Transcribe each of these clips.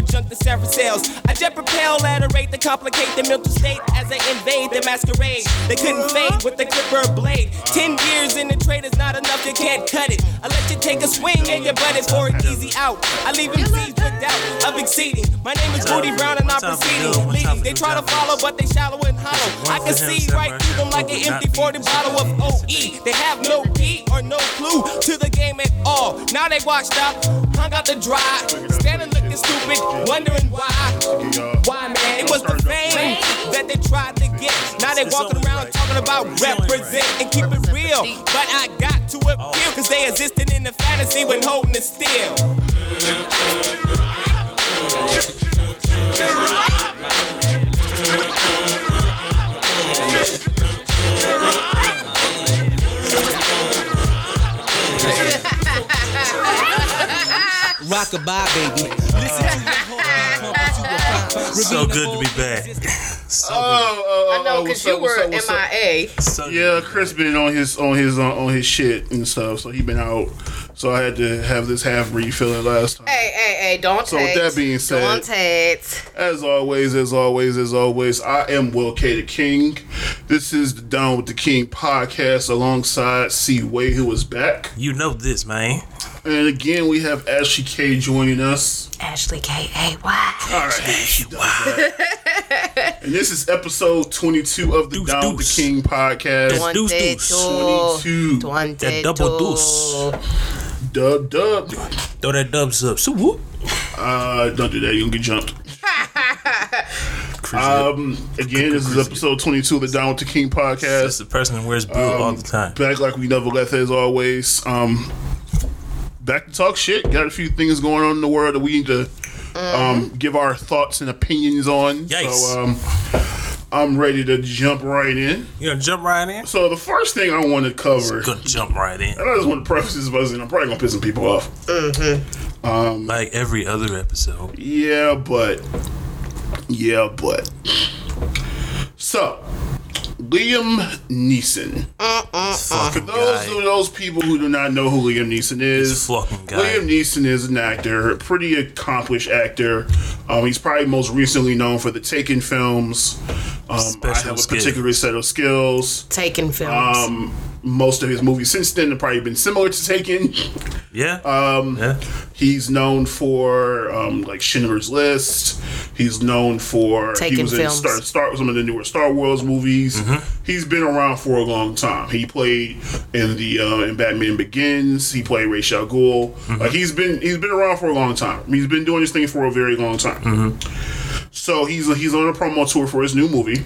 more junk than Sarah sales. I jet propel at a rate that complicate the mental state as they invade the masquerade. They couldn't fade with the clipper blade. Ten years in the trade is not enough, you can't cut it. I let you take a swing and your butt is for an easy out. I leave him seized with doubt of exceeding. My name is Booty Brown and I'm proceeding. Leading. They try to follow, but they shallow and hollow. I can see right through them like an empty 40 bottle of OE. They have no key or no clue to the. Now they washed up, hung out to dry, standing looking stupid, wondering why. Why, man? It was the fame that they tried to get. Now they walking around talking about represent and keep it real. But I got to appeal, cause they existed in the fantasy when holding it still. A pop. So good to be back. So Oh, oh, I know oh, because you up, what's were up, what's up? MIA. so Yeah, Chris been on his on his uh, on his shit and stuff, so he been out. So I had to have this half refilling last time. Hey, hey, hey! Don't So with that being said- don't text. As always, as always, as always, I am Will K the King. This is the Down with the King podcast alongside C Way, who is back. you know this, man. And again, we have Ashley K joining us. Ashley K A Y. All right, she does that. and this is episode 22 of the Deuce, Down with deuce. the King podcast. Deuce, deuce. 22. That double deuce. Dub, dub. Throw that dubs up. So whoop. Uh, don't do that. You're going to get jumped. Um, again, this is episode 22 of the Down with the King That's podcast. the person that wears blue all the time. Back like we never left as always. Um, back to talk shit. Got a few things going on in the world that we need to um, give our thoughts and opinions on. Yikes. So um, I'm ready to jump right in. You gonna jump right in? So the first thing I want to cover, Gonna jump right in. and I just want to preface this by saying I'm probably gonna piss some people off. Mm-hmm. Um, like every other episode. Yeah, but yeah, but so Liam Neeson. For Fucking those guy. of those people who do not know who Liam Neeson is, fucking guy. Liam Neeson is an actor, a pretty accomplished actor. Um, he's probably most recently known for the Taken films. Um, I Special have a skill. particular set of skills. Taken films. Um, most of his movies since then have probably been similar to Taken. Yeah. Um. Yeah. He's known for um, like Schindler's List. He's known for he Taken was in films. Star, Star some of the newer Star Wars movies. He's been around for a long time. He played in the uh, in Batman Begins. He played Ra's al Ghul. Like he's been he's been around for a long time. He's been doing this thing for a very long time. So he's he's on a promo tour for his new movie.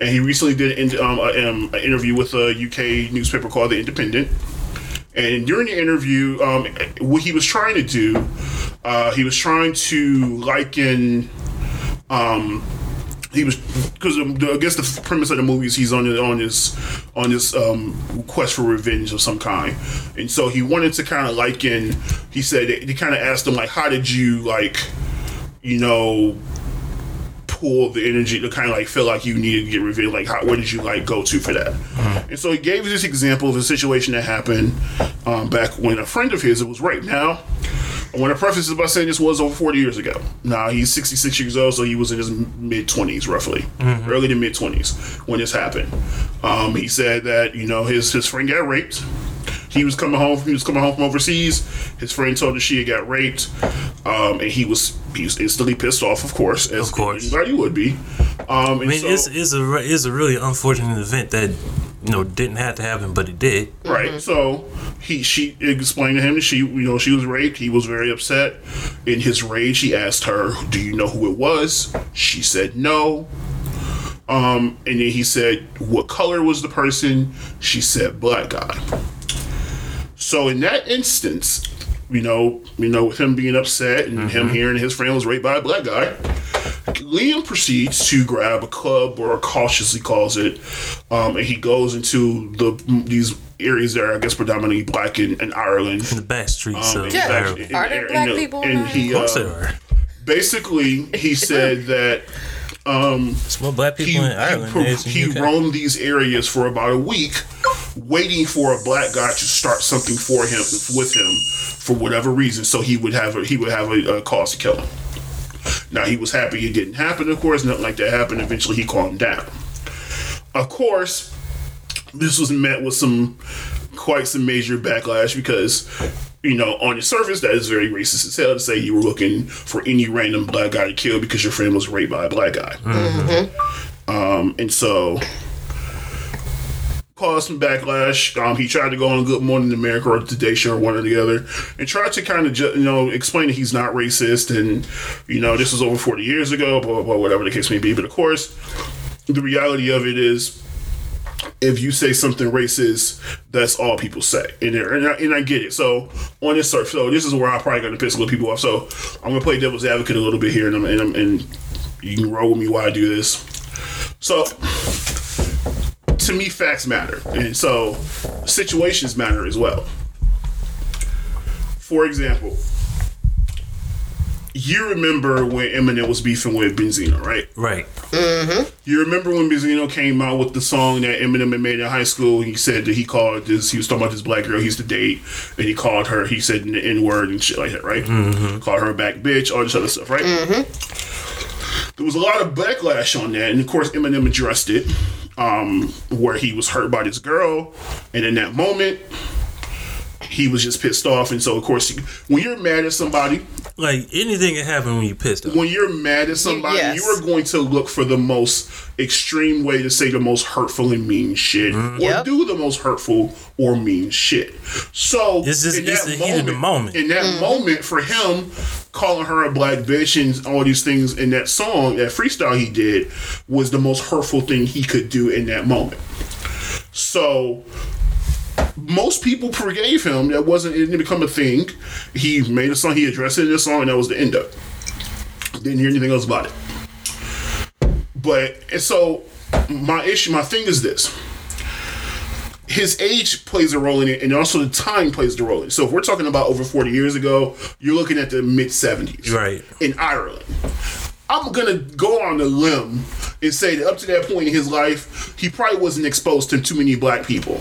And he recently did an, um, a, um, an interview with a UK newspaper called The Independent. And during the interview, um, what he was trying to do, uh, he was trying to liken, um, he was because I guess the premise of the movie is he's on on his on his um, quest for revenge of some kind, and so he wanted to kind of liken. He said he kind of asked him like, how did you like, you know, pull the energy to kind of like feel like you needed to get revealed. Like, how, where did you like go to for that? And so he gave this example of a situation that happened um, back when a friend of his it was raped. Now, I want to preface this by saying this was over 40 years ago. Now, he's 66 years old, so he was in his mid 20s, roughly, early to mid 20s when this happened. Um, he said that, you know, his, his friend got raped. He was coming home. He was coming home from overseas. His friend told her she had got raped, um, and he was he was instantly pissed off. Of course, as Of course. anybody would be. Um, and I mean, so, it's, it's a re- it's a really unfortunate event that you know didn't have to happen, but it did. right. So he she explained to him she you know she was raped. He was very upset. In his rage, he asked her, "Do you know who it was?" She said no. Um, and then he said, "What color was the person?" She said, "Black guy." So in that instance, you know, you know, with him being upset and him hearing his friend was raped by a black guy, Liam proceeds to grab a club, or cautiously calls it, um, and he goes into the these areas that are, I guess, predominantly black in, in Ireland. The back streets Um, of in fact, Ireland. in- Are there black in- people And in he Of course uh, there are. basically he said that There's more black he, in Ireland. pro- than there is in he roamed these areas for about a week waiting for a black guy to start something for him with him for whatever reason, so he would have a, he would have a, a cause to kill him. Now he was happy it didn't happen. Of course, nothing like that happened. Eventually, he calmed down. Of course, this was met with some quite some major backlash because you know on the surface that is very racist as hell to say you were looking for any random black guy to kill because your friend was raped by a black guy um, and so caused some backlash um, he tried to go on good morning america or today show or one or the other and tried to kind of ju- you know explain that he's not racist and you know this was over 40 years ago blah, blah, blah whatever the case may be but of course the reality of it is if you say something racist, that's all people say. And, there- and, I, and I get it. So on this surf, so this is where I'm probably going to piss a little people off. So I'm going to play devil's advocate a little bit here, and, I'm, and, I'm, and you can roll with me while I do this. So to me, facts matter, and so situations matter as well. For example, you remember when Eminem was beefing with Benzino, right? Right. Mm-hmm. You remember when Benzino came out with the song that Eminem had made in high school? He said that he called this, he was talking about this black girl he used to date, and he called her, he said the N word and shit like that, right? Mm-hmm. Called her a back bitch, all this other stuff, right? Mm-hmm. There was a lot of backlash on that, and of course, Eminem addressed it, um, where he was hurt by this girl, and in that moment, he was just pissed off, and so of course, when you're mad at somebody, Like anything can happen when you pissed off. when you're mad at somebody, yes. you are going to look for the most extreme way to say the most hurtful and mean shit, or Yep. do the most hurtful or mean shit. So It's just- in it's that the heat of the moment. In that moment, for him, calling her a black bitch and all these things in that song, that freestyle he did, was the most hurtful thing he could do in that moment. So most people forgave him. That wasn't it didn't become a thing. He made a song, he addressed it in a song, and that was the end of it. Didn't hear anything else about it. But and so my issue, my thing is this. His age plays a role in it, and also the time plays the role in it. So if we're talking about over 40 years ago, you're looking at the mid 70s. Right. In Ireland. I'm gonna go on a limb and say that up to that point in his life, he probably wasn't exposed to too many black people.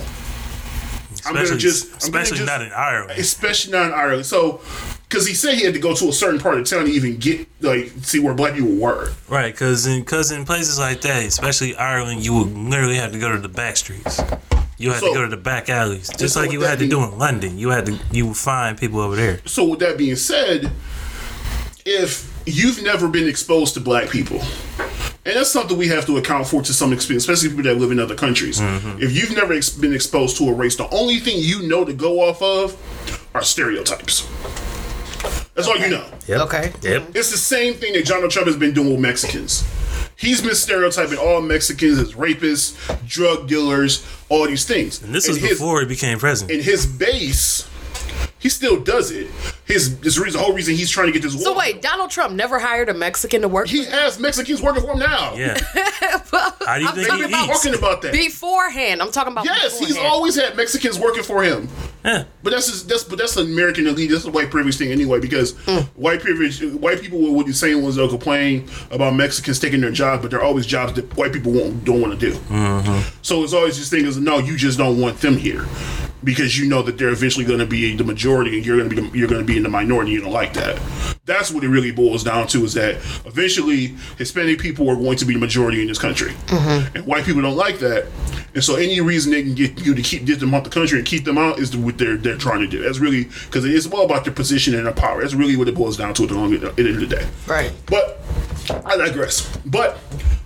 I'm gonna Especially, just, I'm gonna especially not in Ireland. especially not in Ireland. So, because he said he had to go to a certain part of town to even get like see where black people were. Right, because in, cause in places like that, especially Ireland, you would literally have to go to the back streets. You had So- to go to the back alleys, just so like you had to do in London. You had to, you would find people over there. So, with that being said, if you've never been exposed to black people, and that's something we have to account for to some extent, especially people that live in other countries. Mm-hmm. If you've never ex- been exposed to a race, the only thing you know to go off of are stereotypes. That's all you know. Yep. Okay. Yep. It's the same thing that Donald Trump has been doing with Mexicans. He's been stereotyping all Mexicans as rapists, drug dealers, all these things. And this was his, before he became president. And his base, he still does it. His this reason, the whole reason he's trying to get this. So war- wait, Donald Trump never hired a Mexican to work he has Mexicans working for him now. yeah. How do you I'm think talking he about eats? talking about that. beforehand. I'm talking about Yes, he's always had Mexicans working for him. Yeah. But that's just, that's but that's an American elite. That's a white privilege thing anyway. Because hmm. white privilege, white people will would be saying ones they'll complain about Mexicans taking their jobs, but they're always jobs that white people won't don't want to do. Mm-hmm. So it's always this thing is no, you just don't want them here because you know that they're eventually going to be the majority and you're going to be you're going to be in the minority. You don't like that. That's what it really boils down to is that eventually Hispanic people are going to be the majority in this country, mm-hmm. and white people don't like that. And so any reason they can get you to keep get them out the country and keep them out is what they're they're trying to do. That's really because it's all about their position and their power. That's really what it boils down to at the long- at the end of the day. Right. But I digress. But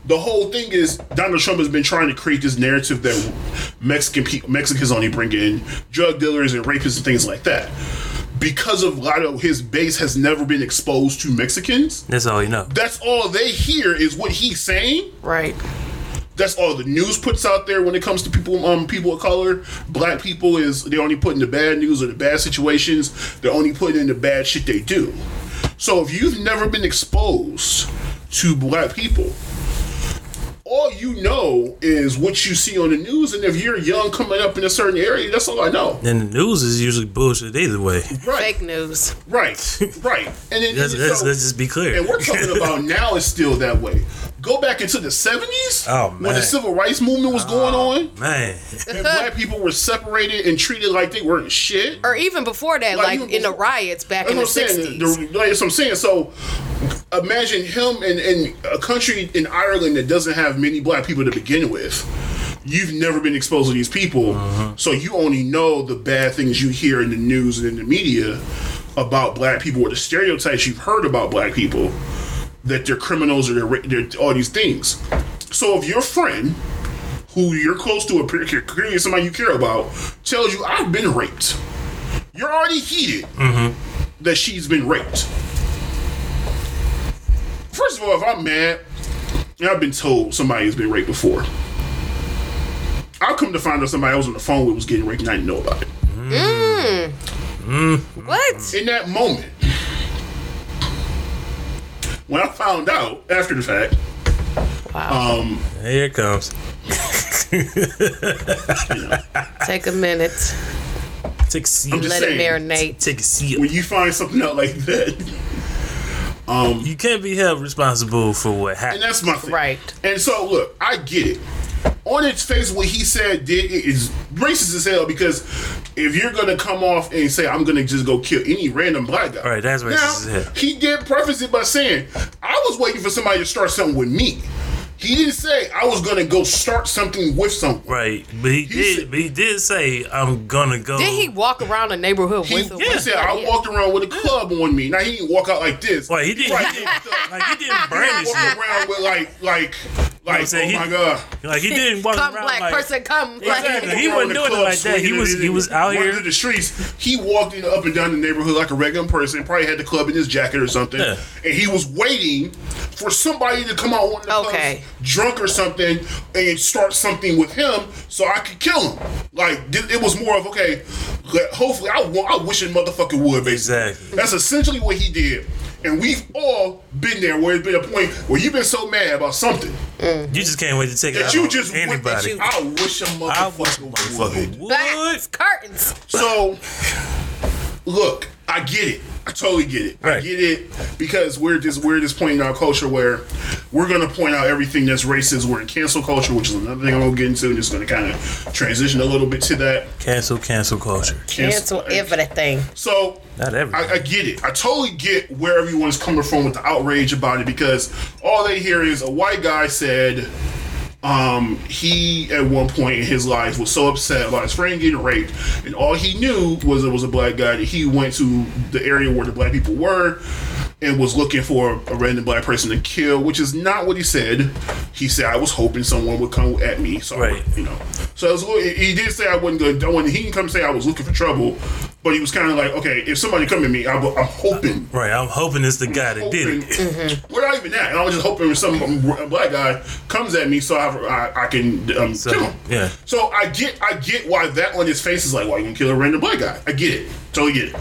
the whole thing is Donald Trump has been trying to create this narrative that Mexican people, Mexicans only bring in drug dealers and rapists and things like that. Because of a lot of his base has never been exposed to Mexicans. That's all you know. That's all they hear is what he's saying. Right. That's all the news puts out there when it comes to people um people of color. Black people is they only put in the bad news or the bad situations. They're only putting in the bad shit they do. So if you've never been exposed to black people, all you know is what you see on the news. And if you're young coming up in a certain area, that's all I know. And the news is usually bullshit either way. Right, Fake news. right, right. And then Let's, and let's, so- let's just be clear. and we're talking about now it's still that way. Go back into the seventies Oh, when the civil rights movement was going oh, on, Man, and black people were separated and treated like they weren't shit. Or even before that, Like, like, in the riots back in the what I'm saying. sixties. The- That's what I'm saying. So imagine him in, in a country in Ireland that doesn't have many black people to begin with. You've never been exposed to these people, uh-huh. so you only know the bad things you hear in the news and in the media about black people or the stereotypes you've heard about black people that they're criminals or they're, they're all these things. So if your friend who you're close to, or clearly somebody you care about, tells you, I've been raped, you're already heated mm-hmm. that she's been raped. First of all, if I'm mad, and I've been told somebody has been raped before, I'll come to find out somebody else on the phone with was getting raped and I didn't know about it. Mm. Mm. What? In that moment, when I found out after the fact, Wow. um, here it comes. Take a minute. Take a seat. I'm just Let saying, it marinate. Take a seat. when you find something out like that, Um, You can't be held responsible for what happened. and that's my thing. Right. And so, look, I get it. On its face, what he said did is racist as hell because if you're gonna come off and say I'm gonna just go kill any random black guy, Right, that's racist as now, hell. He did preface it by saying I was waiting for somebody to start something with me. He didn't say I was gonna go start something with someone. Right, but he, He did. said- but he did say, "I'm gonna go." Did he walk around the neighborhood He, with him? he said I walked around with a club on me. Now he didn't walk out like this. Wait, he didn't. Right. He didn't like he didn't He brandish walking it. around with like like like I'm oh He- my god. Like he didn't walk Come, around black like. person, come. Exactly. Like, He wasn't doing it like that. He was- he was out here- Walking through the streets. He walked in up and down the neighborhood like a regular person. Probably had the club in his jacket or something. Yeah. And he was waiting for somebody to come out one of the Okay. Clubs, drunk or something, and start something with him so I could kill him. Like it was more of okay. Hopefully, I want. I wish a motherfucker would. Basically. Exactly. That's essentially what he did. And we've all been there where it's been a point where you've been so mad about something mm. You just can't wait to take it that out you on just went- anybody. you- I wish a I motherfucker, wish would. motherfucker would. Backs, curtains. So, look, I get it. I totally get it. I get it because we're just we're at this point in our culture where we're gonna point out everything that's racist. We're in cancel culture, which is another thing I'm gonna get into. And just gonna kind of transition a little bit to that. Cancel, cancel culture. Cancel everything. So Not everything. I, I get it. I totally get where everyone's coming from with the outrage about it because all they hear is a white guy said um, he at one point in his life was so upset about his friend getting raped, and all he knew was it was a black guy. That he went to the area where the black people were and was looking for a random black person to kill, which is not what he said. He said I was hoping someone would come at me, so Right. you know. So it was, he did say I wasn't going. to He didn't come say I was looking for trouble, but he was kind of like, okay, if somebody come at me, I, am hoping. Right, I'm hoping it's the guy that did hoping- it. Well, not even that. I was just hoping some a black guy comes at me so I, I, I can um, So, kill him. yeah. So I get I get why that on his face is like, why you gonna kill a random black guy? I get it. Totally get it.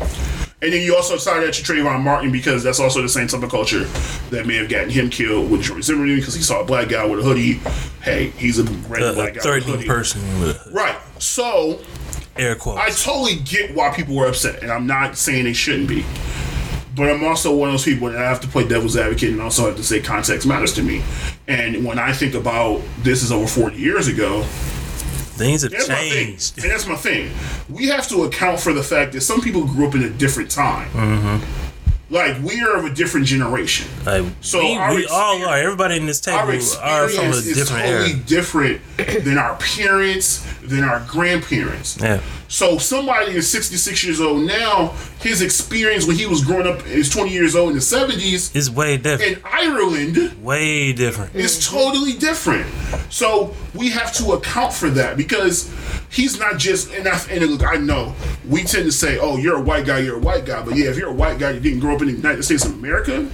And then you also decided that you Trayvon Martin because that's also the same type of culture that may have gotten him killed with George Zimmerman because he saw a black guy with a hoodie. Hey, he's a random A, black a guy. with a hoodie. person Right. So air I totally get why people were upset, and I'm not saying they shouldn't be. But I'm also one of those people that I have to play devil's advocate and also have to say context matters to me. And when I think about this is over 40 years ago, Things have that's changed. And that's my thing. We have to account for the fact that some people grew up in a different time. Mm-hmm. Like, we are of a different generation. Like, So we, we all are. Everybody in this table are from a is different totally era. different than our parents, than our grandparents. Yeah. So somebody is 66 years old now, his experience when he was growing up is 20 years old in the 70s It's way different. in Ireland way different. It's totally different. So we have to account for that because he's not just and I, and look, I know we tend to say, "Oh, you're a white guy, you're a white guy," but yeah, if you're a white guy, you didn't grow up in the United States of America.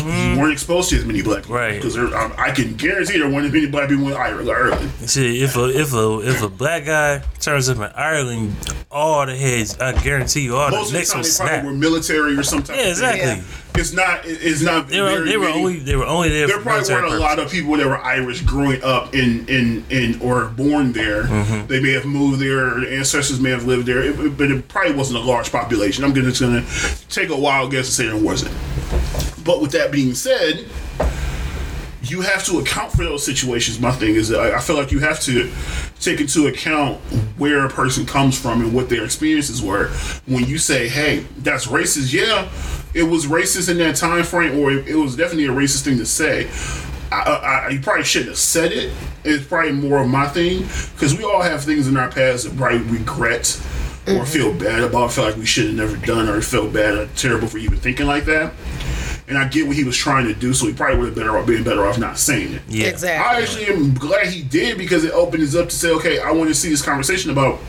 You weren't exposed to as many black people, Right. Because I, I can guarantee there weren't as many black people in Ireland. See, if a if a if a black guy turns up in Ireland, all the heads, I guarantee you, all Most the of the necks time, will snap. probably were military or something. Yeah, exactly. Yeah. It's not. It's not. They were they were only they were only there. there probably weren't a lot of people that were Irish growing up in in in or born there. Mm-hmm. They may have moved there, or their ancestors may have lived there, it- but it probably wasn't a large population. I'm gonna, just gonna take a wild guess and say there wasn't. But with that being said, you have to account for those situations. My thing is, I I feel like you have to take into account where a person comes from and what their experiences were. When you say, "Hey, that's racist," yeah, it was racist in that time frame, or it, it was definitely a racist thing to say. I, I- you probably shouldn't have said it. It's probably more of my thing because we all have things in our past that probably regret or mm-hmm. feel bad about. Feel like we should have never done or felt bad or terrible for even thinking like that. And I get what he was trying to do, so he probably would have better off been better off not saying it. Yeah. Exactly. I actually am glad he did because it opens up to say, okay, I want to see this conversation about.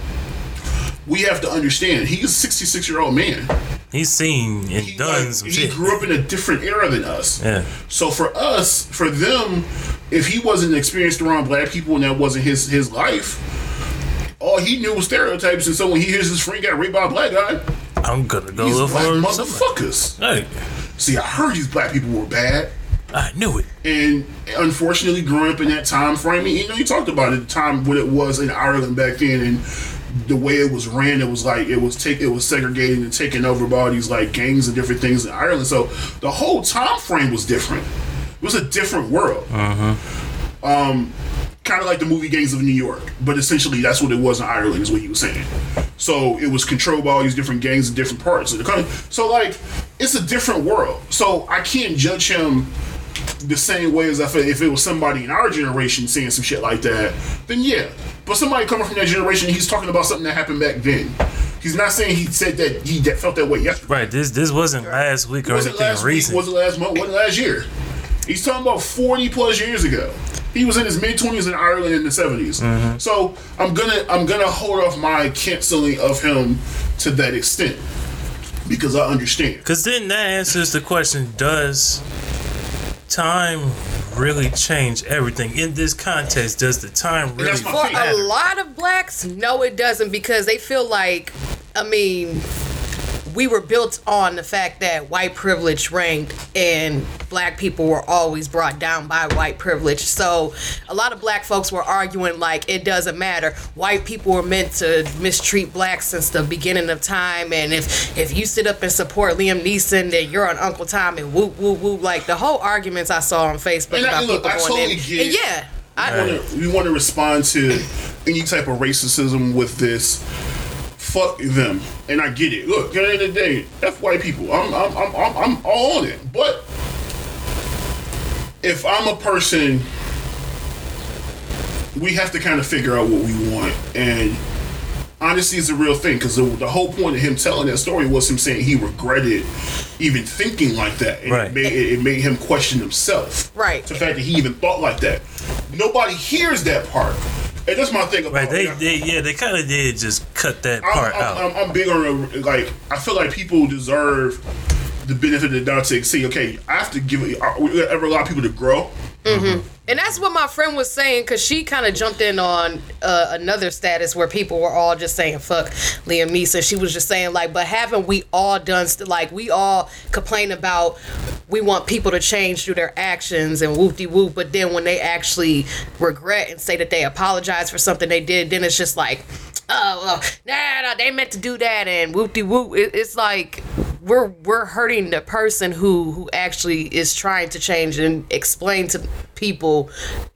We have to understand he's a 66 year old man. He's seen and He, done like, some he shit. grew up in a different era than us. Yeah. So for us, for them, if he wasn't experienced around black people and that wasn't his his life, all he knew was stereotypes. And so when he hears his friend got raped by a black guy, I'm gonna go look black for motherfuckers. Hey, See, I heard these black people were bad. I knew it. And unfortunately, growing up in that time frame, you know, you talked about it, the time what it was in Ireland back then, and the way it was ran, it was like it was take it was segregated and taken over by all these like gangs and different things in Ireland. So the whole time frame was different. It was a different world. Uh-huh. Um, kind of like the movie Gangs of New York, but essentially that's what it was in Ireland, is what he was saying. So it was controlled by all these different gangs in different parts of the country. So like, it's a different world. So I can't judge him the same way as I feel if it was somebody in our generation saying some shit like that, then yeah. But somebody coming from that generation, he's talking about something that happened back then. He's not saying he said that he that felt that way yesterday. Right. This this wasn't last week or Was it anything last week? Was it last month? Was it last year? He's talking about forty plus years ago. He was in his mid twenties in Ireland in the 70s Mm-hmm. So I'm gonna I'm gonna hold off my canceling of him to that extent because I understand. Cause then that answers the question: Does time really change everything in this context? Does the time really that's For thing. a lot of blacks, no, it doesn't because they feel like, I mean, we were built on the fact that white privilege ranked and black people were always brought down by white privilege. So a lot of black folks were arguing like it doesn't matter. White people were meant to mistreat blacks since the beginning of time. And if if you sit up and support Liam Neeson, then you're on Uncle Tom and whoop whoop whoop. Like the whole arguments I saw on Facebook And about look, people I going totally in. And yeah. I, we want to respond to any type of racism with this. Fuck them, and I get it. Look, at the end of the day, f white people. I'm I'm I'm I'm, I'm all on it. But if I'm a person, we have to kind of figure out what we want, and honesty is a real thing. Because the, the whole point of him telling that story was him saying he regretted even thinking like that, and Right. it, made, it, it made him question himself. Right. The fact that he even thought like that. Nobody hears that part. And that's my thing about Right. They, I'm, they yeah they kind of did just cut that part I'm, out. I'm, I'm big on like I feel like people deserve the benefit of the doubt to say, okay, I have to give it. Are we ever allow people to grow? And that's what my friend was saying because she kind of jumped in on uh, another status where people were all just saying "fuck Liam Neeson." She was just saying like, "But haven't we all done st- like we all complain about we want people to change through their actions and whoop de whoop, but then when they actually regret and say that they apologize for something they did, then it's just like, oh, well, nah, nah, they meant to do that and whoop de whoop. It, it's like we're we're hurting the person who who actually is trying to change and explain to people,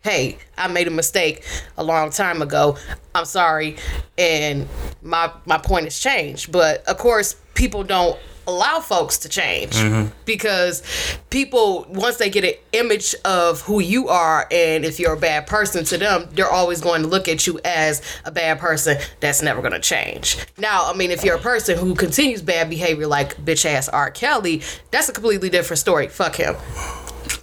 hey, I made a mistake a long time ago. I'm sorry, and my my point has changed. But of course, people don't allow folks to change. Mm-hmm. Because people once they get an image of who you are and if you're a bad person to them they're always going to look at you as a bad person. That's never going to change. Now i mean if you're a person who continues bad behavior like bitch ass r. Kelly that's a completely different story. Fuck him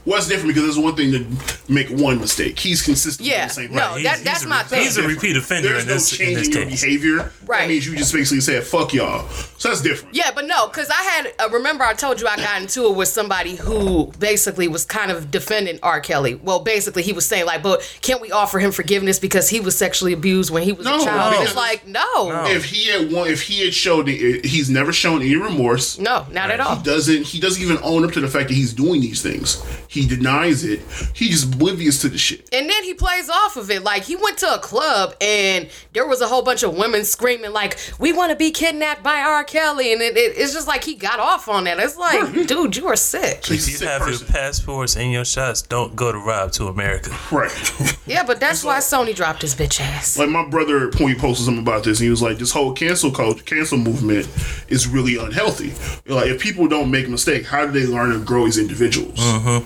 Well, it's different because there's one thing to make one mistake. He's consistent. Yeah, the same no, thing. that- that's my thing. He's a repeat offender There's in no this in change this in your case. behavior. That Right. means you just basically said "fuck y'all." So that's different. Yeah, but no, because I had uh, remember I told you I got into it with somebody who basically was kind of defending R. Kelly. Well, basically he was saying like, but can't we offer him forgiveness because he was sexually abused when he was No, a child? And it's like, no, If he had one, if he had showed, it, he's never shown any remorse. no, not at all. He doesn't. He doesn't even own up to the fact that he's doing these things. He denies it. He's just oblivious to the shit. And then he plays off of it. Like he went to a club and there was a whole bunch of women screaming like, "We want to be kidnapped by R. Kelly," and it, it- it's just like he got off on that. It's like, dude, you are sick. He's a If sick you have person. your passports and your shots, don't go to Rob to America. Right. Yeah, but that's why Sony dropped his bitch ass. like my brother when he posted something about this and he was like this whole cancel culture cancel movement is really unhealthy like if people don't make mistakes how do they learn and grow as individuals mm-hmm.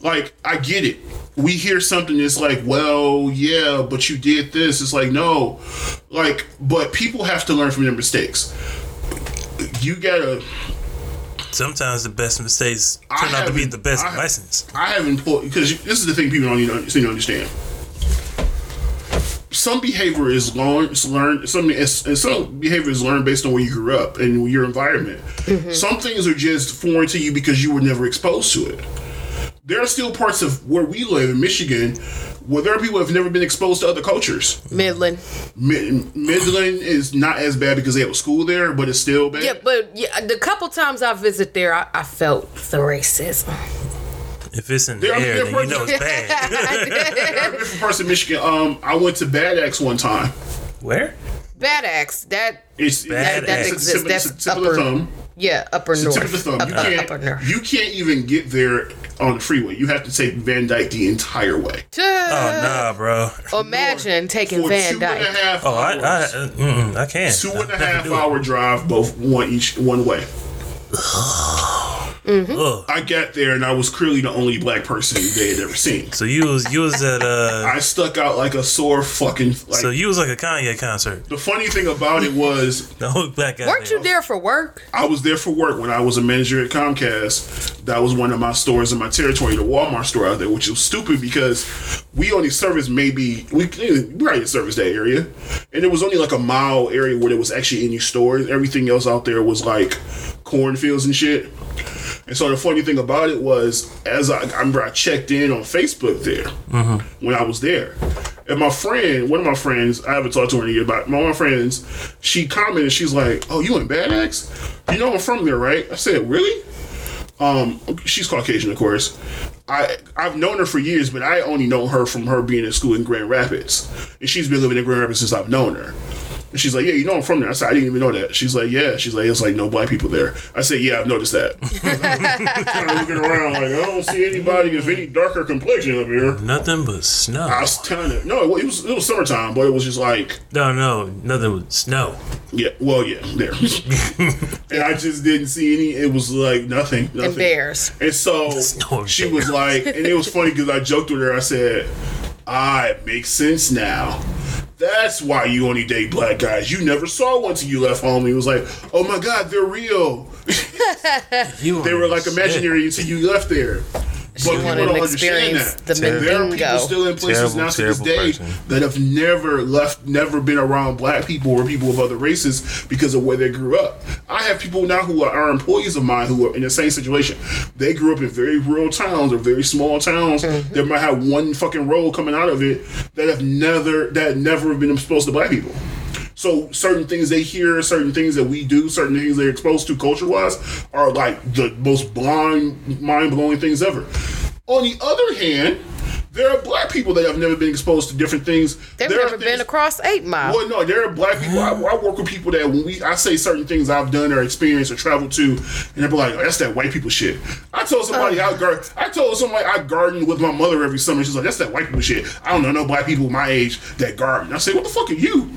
Like i get it we hear something that's like well yeah but you did this it's like no like but people have to learn from their mistakes you gotta Sometimes the best mistakes turn out to be the best I- lessons. I haven't because this is the thing people don't need to seem to understand. Some behavior is learned, is learned. Some and some behavior is learned based on where you grew up and your environment. Mm-hmm. Some things are just foreign to you because you were never exposed to it. There are still parts of where we live in Michigan where there are people who have never been exposed to other cultures. Midland. Mid- Midland is not as bad because they have a school there, but it's still bad. Yeah, but yeah, the couple times I visit there, I, I felt the racism. If it's in the There are air, then you know it's bad. I'm a different person in Michigan. Um, I went to Bad Axe one time. Where? Bad axe. That It's Bad it's- Axe. it's the tip That's it's the tip of the upper thumb. yeah, upper It's the north. tip of the thumb. You Upper, can't. upper north. You can't even get there on the freeway. You have to take Van Dyke the entire way. Oh nah, bro. Imagine taking For Van two and a Dyke. half Oh, I, I, hours. mm, I can't. two I and a half it. hour drive, both one each one way. Ugh. I got there and I was clearly the only black person they had ever seen. So you was you was at uh. I stuck out like a sore fucking. Like, So you was like a Kanye concert. the funny thing about it was The whole black guy. Weren't you there for work? I was there for work when I was a manager at Comcast. That was one of my stores in my territory, the Walmart store out there, which was stupid because we only service maybe we we already service that area, and it was only like a mile area where there was actually any stores. Everything else out there was like cornfields and shit. And so the funny thing about it was, as I, I remember, I checked in on Facebook there when I was there, and my friend, one of my friends, I haven't talked to her in a year, but one of my friends, she commented, she's like, "Oh, you in Bad Axe? You know I'm from there, right?" I said, "Really?" Um, she's Caucasian, of course. I I've known her for years, but I only know her from her being in school in Grand Rapids, and she's been living in Grand Rapids since I've known her. And she's like, "Yeah, you know I'm from there." I said, "I didn't even know that." She's like, "Yeah." She's like, "It's like no black people there." I said, "Yeah, I've noticed that." kind of looking around like I don't see anybody of any darker complexion up here. Nothing but snow. I was telling her, no, it was it was summertime, but it was just like, No, no, nothing but snow. yeah, well, yeah, there. and I just didn't see any. It was like nothing, nothing. And bears. And so no she bear. was like, and it was funny because I joked with her. I said, "Ah, it makes sense now. That's why you only date black guys. You never saw one till you left home." He was like, "Oh my God, they're real. They were like imaginary until you left there." But people wanted to understand experience that. the Terrible. There are people still in places Terrible, now to this day person. that have never left, never been around black people or people of other races because of where they grew up. I have people now who are, are employees of mine who are in the same situation. They grew up in very rural towns or very small towns. Mm-hmm. They might have one fucking road coming out of it that have never that never have been exposed to black people. So certain things they hear, certain things that we do, certain things they're exposed to culture wise are like the most blind, mind blowing things ever. On the other hand, there are black people that have never been exposed to different things. They've There are never been across Eight Mile. well, no, there are black people. I, I work with people that when we, I say certain things I've done or experienced or traveled to, and they're like, oh, "That's that white people shit." I told somebody I garden. I told somebody I garden with my mother every summer. She's like, "That's that white people shit." I don't know no black people my age that garden. I say, "What the fuck are you?"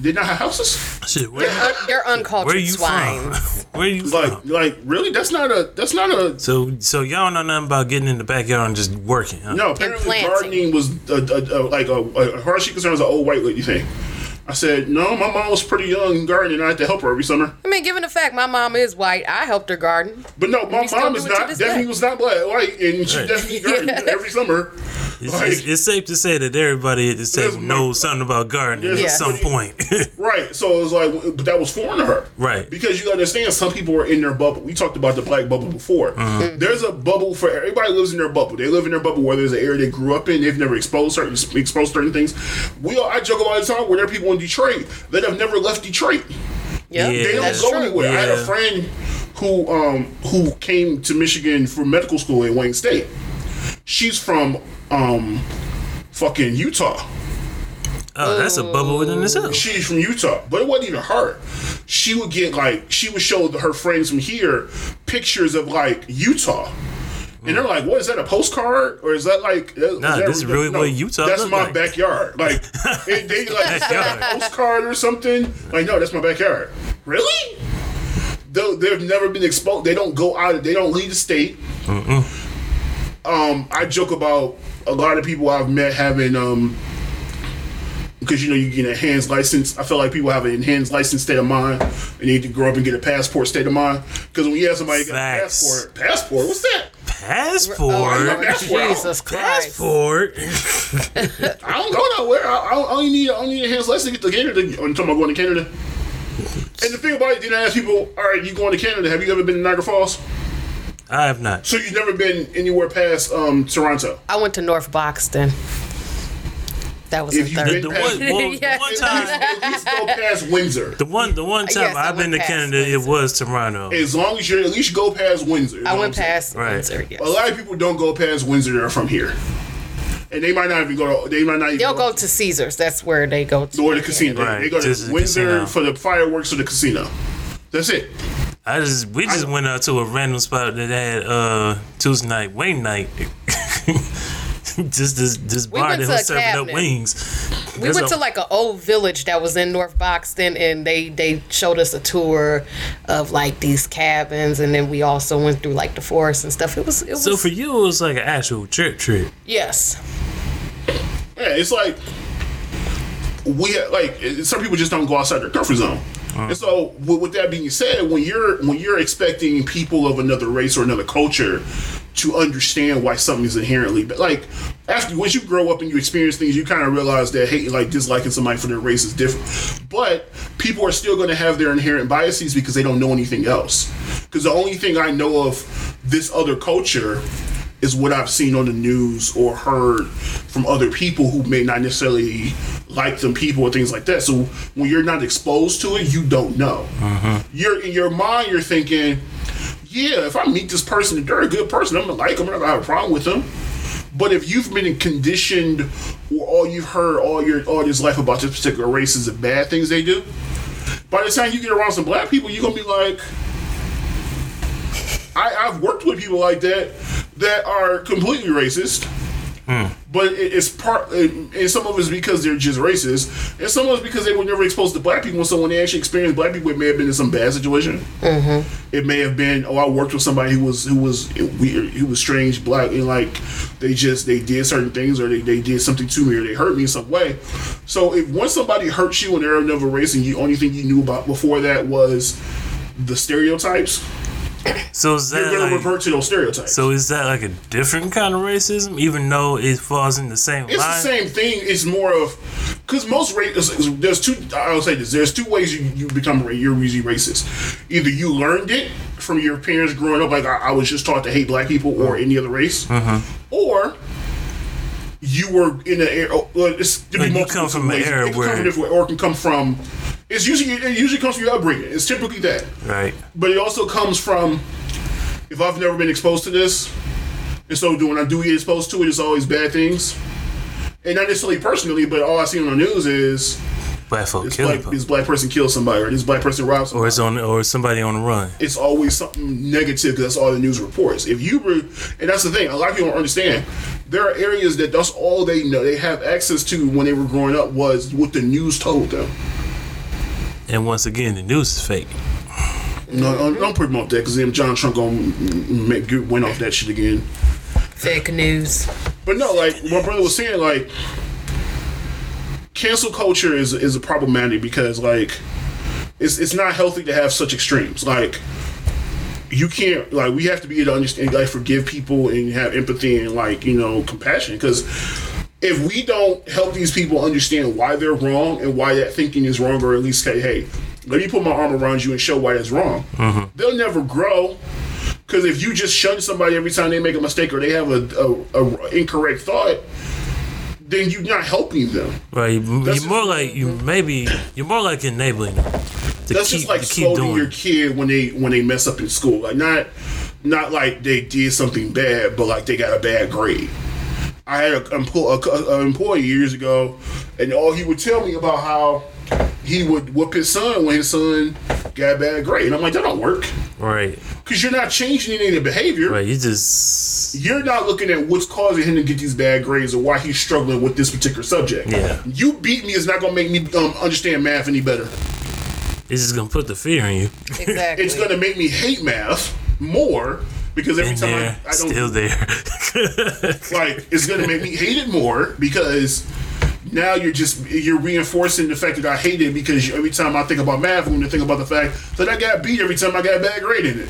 Did not have houses? Shit, where, Un- they're uncultured where you swine. from? Where you Like, from? like really? That's not a. That's not a. So, so y'all know nothing about getting in the backyard and just working? Huh? No, apparently gardening was a, a, a, like a, a, as far as she concerned, was an old white lady thing. I said, no, my mom was pretty young and gardening. I had to help her every summer. I mean, given the fact my mom is white, I helped her garden. But no, my we still mom is not this definitely day. was not black, white, and she Right. definitely gardened every summer. It's, Like- it's, it's safe to say that everybody at this There's table knows something about gardening There's at some point. Right. So it was like, but that was foreign to her. Right. Because you understand, some people are in their bubble. We talked about the black bubble before. Uh-huh. There's a bubble for everybody lives in their bubble. They live in their bubble where there's an area they grew up in. They've never exposed certain exposed certain things. We all, I joke about it all the time where there are people in Detroit that have never left Detroit. Yeah, Yeah. They don't go true. anywhere. I had a friend who um who came to Michigan for medical school at Wayne State. She's from um fucking Utah. Oh, that's a bubble within itself. She's from Utah, but it wasn't even her. She would get like she would show her friends from here pictures of like Utah. And they're like, "What is that? A postcard, or is that like?" Is Nah, that, this is really what Utah That's my like. backyard. Like, they, they like is that a postcard or something. Like, no, that's my backyard. Really? Though they've never been exposed. They don't go out. They don't leave the state. Um, I joke about a lot of people I've met having um because you know you get an enhanced license. I feel like people have an enhanced license state of mind and they need to grow up and get a passport state of mind. Because when you have somebody get a passport, passport, what's that? Passport. Oh, passport. Jesus Christ. Passport. I don't go nowhere. I, I, I only need I only need a enhanced license to get to Canada. I'm talking about going to Canada. And the thing about it, then I ask people, all right, you going to Canada? Have you ever been to Niagara Falls? I have not. So you've never been anywhere past um, Toronto? I went to North Buxton. That was If the you third. did- The one, well, Yeah. the one time, least, at least go past Windsor. the one, the one time Yes, I I've been to went past Canada, it was Toronto. As long as you at least go past Windsor. you know I went past Right. Windsor. Yes. A lot of people don't go past Windsor. They're from here, and they might not even go. To, they might not even They'll go to Caesars. That's where they go to. or the casino. Right, They go just to the Windsor casino. for the fireworks or the casino. That's it. I just, we just went out to a random spot that had uh Tuesday night wing night. just this this We bar went that was a serving up wings. We went to like an old village that was in North Buxton, and they they showed us a tour of like these cabins, and then we also went through like the forest and stuff. It was it was So for you, it was like an actual trip trip. yes. Yeah, it's like we like some people just don't go outside their comfort zone. Uh-huh. And so, with, with that being said, when you're when you're expecting people of another race or another culture to understand why something is inherently but like after once you grow up and you experience things, you kind of realize that hating like disliking somebody for their race is different. But people are still going to have their inherent biases because they don't know anything else. Because the only thing I know of this other culture is what I've seen on the news or heard from other people who may not necessarily like them people or things like that. So when you're not exposed to it, you don't know. Mm-hmm. You're in your mind, you're thinking, yeah, if I meet this person and they're a good person, I'm gonna like them, I'm not gonna have a problem with them. But if you've been conditioned or all you've heard all your all this life about this particular race is the bad things they do, by the time you get around some black people, you're gonna be like, I, I've worked with people like that that are completely racist. Mm. But it, it's part, and and some of it's because they're just racist, and some of it's because they were never exposed to black people. So when they actually experienced black people, it may have been in some bad situation. Mm-hmm. It may have been, oh, I worked with somebody who was who was weird, who was strange, black, and like they just they did certain things or they, they did something to me or they hurt me in some way. So if once somebody hurts you and they're another race, and you only thing you knew about before that was the stereotypes, So is you're that gonna like, revert to those stereotypes. so is that like a different kind of racism, even though it falls in the same It's the same thing. It's more of because most race. There's two. I'll say this. There's two ways you, you become you're usually racist. Either you learned it from your parents growing up, like I, I was just taught to hate black people or any other race, mm-hmm. or you were in an era. Well, it's, to be Like, you come from an era where- or it can come from. It's usually it usually comes from your upbringing. It's typically that, Right. but it also comes from if I've never been exposed to this, and so when I do get exposed to it, it's always bad things. And not necessarily personally, but all I see on the news is Black folk this black, this black person killed somebody or this black person robbed somebody. Or it's on, or somebody on the run. it's always something negative because that's all the news reports. If you were, and that's the thing, a lot of people don't understand. There are areas that that's all they know, they have access to when they were growing up was what the news told them. And once again, the news is fake. No, don't- don't promote that because then John Trump gonna make get, went off that shit again. Fake news. But no, like my brother was saying, like cancel culture is is a problematic because like it's it's not healthy to have such extremes. Like you can't like we have to be able to understand like forgive people and have empathy and like you know compassion because if we don't help these people understand why they're wrong and why that thinking is wrong or at least say hey let me put my arm around you and show why that's wrong mm-hmm. they'll never grow because if you just shun somebody every time they make a mistake or they have a, a, a incorrect thought then you're not helping them Right. You, you're more like you maybe you're more like enabling them To That's keep- just like scolding your kid when they when they mess up in school. Like not not like they did something bad, but like they got a bad grade. I had an employee years ago, and all he would tell me about how he would whoop his son when his son got a bad grade. And I'm like, that don't work Right. because you're not changing any of the behavior. Right. You just You're not looking at what's causing him to get these bad grades or why he's struggling with this particular subject. Yeah. You beat me is not going to make me um, understand math any better. it's just gonna put the fear in you. Exactly. It's going to make me hate math more because every time there, I, I don't still there. like it's going to make me hate it more because now you're just you're reinforcing the fact that I hate it because every time I think about math, I'm to think about the fact that I got beat every time I got a bad grade in it.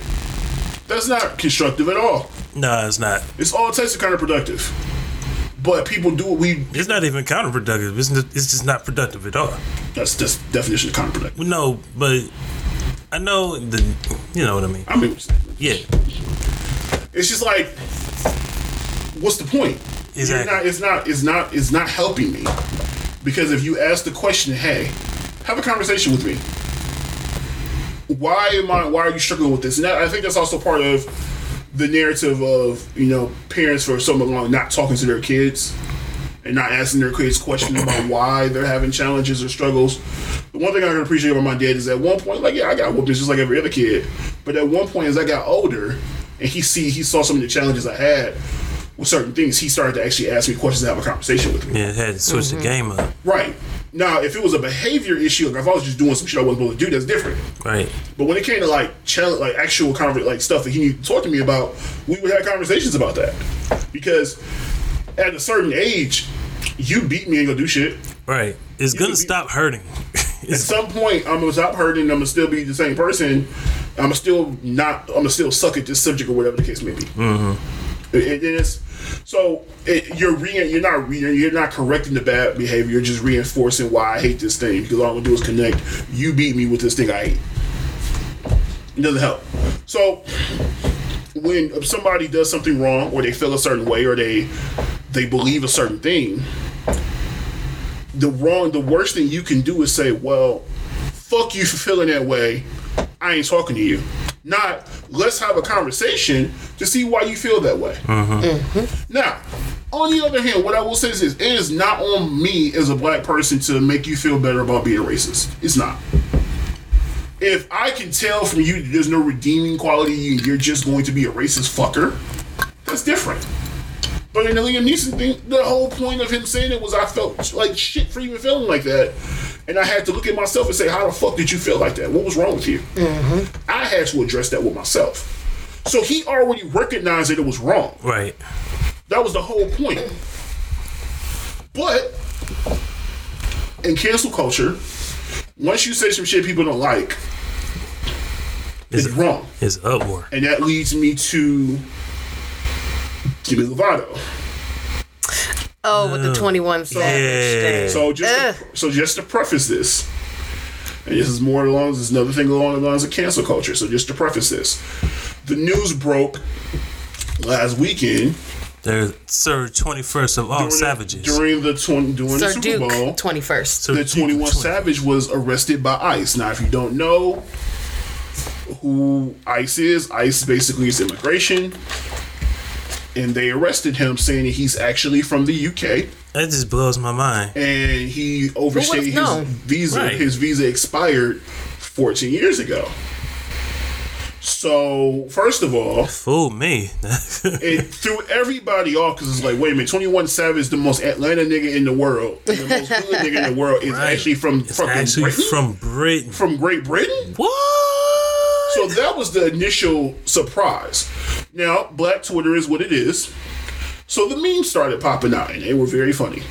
That's not constructive at all. no, it's not. It's all types of counterproductive. But people do what we. It's not even counterproductive. It's, it's just not productive at all. That's just definition of counterproductive. No, but I know the. You know what I mean? I mean, Yeah. it's just like, what's the point? Exactly. not, it's not. It's not. It's not helping me because if you ask the question, hey, have a conversation with me. Why am I? Why are you struggling with this? And that, I think that's also part of the narrative of you know parents for so long not talking to their kids and not asking their kids questions about why they're having challenges or struggles. The one thing I can appreciate about my dad is at one point, like, yeah, I got whoopings just like every other kid. But at one point, as I got older, and he see he saw some of the challenges I had with certain things, he started to actually ask me questions and have a conversation with me. Yeah, it had to switch the mm-hmm. game up. Right. Now, if it was a behavior issue, like if I was just doing some shit I wasn't supposed to do, that's different. Right. But when it came to like challenge, like actual conver- like stuff that he needed to talk to me about, we would have conversations about that. Because at a certain age, you beat me and go do shit. Right. It's gonna could be- stop hurting. At some point, I'm gonna stop hurting. I'm gonna still be the same person. I'm gonna still not. I'm gonna still suck at this subject or whatever the case may be. Mm-hmm. It, it is. So it, you're re- you're not re- you're not correcting the bad behavior. You're just reinforcing why I hate this thing because all I'm gonna do is connect. You beat me with this thing I hate. It doesn't help. So when somebody does something wrong or they feel a certain way or they they believe a certain thing, the wrong the worst thing you can do is say, Well, fuck you for feeling that way. I ain't talking to you. Not let's have a conversation to see why you feel that way. Mm-hmm. Mm-hmm. Now, on the other hand, what I will say is this: it is not on me as a black person to make you feel better about being racist. It's not. If I can tell from you that there's no redeeming quality and you're just going to be a racist fucker, that's different. But in the Liam Neeson thing, the whole point of him saying it was I felt like shit for even feeling like that. And I had to look at myself and say, how the fuck did you feel like that? What was wrong with you? Mm-hmm. I had to address that with myself. So he already recognized that it was wrong. right. That was the whole point. But in cancel culture, once you say some shit people don't like, it's It's, wrong. it's upward. And that leads me to Demi Lovato. oh, with the 21 Savage Yeah. So just Ugh. to, so just to preface this, and this is more along this is another thing along the lines of cancel culture. So just to preface this, the news broke last weekend They're Sir 21st of all during savages. during the twenty during Sir the Super Duke, Bowl. 21st. Sir the 21 20. Savage was arrested by ICE. Now, if you don't know who ICE is, ICE basically is immigration. And they arrested him saying that he's actually from the UK That just blows my mind. and he overstayed his known? visa. Right. His visa expired 14 years ago. So, first of all, Fool me. it threw everybody off because it's like, wait a minute, 21 Savage, the most Atlanta nigga in the world, the most good nigga in the world, is Right. actually from it's fucking actually Britain? from Britain. from Great Britain. What? So that was the initial surprise. Now, Black Twitter is what it is. So the memes started popping out, and they were very funny.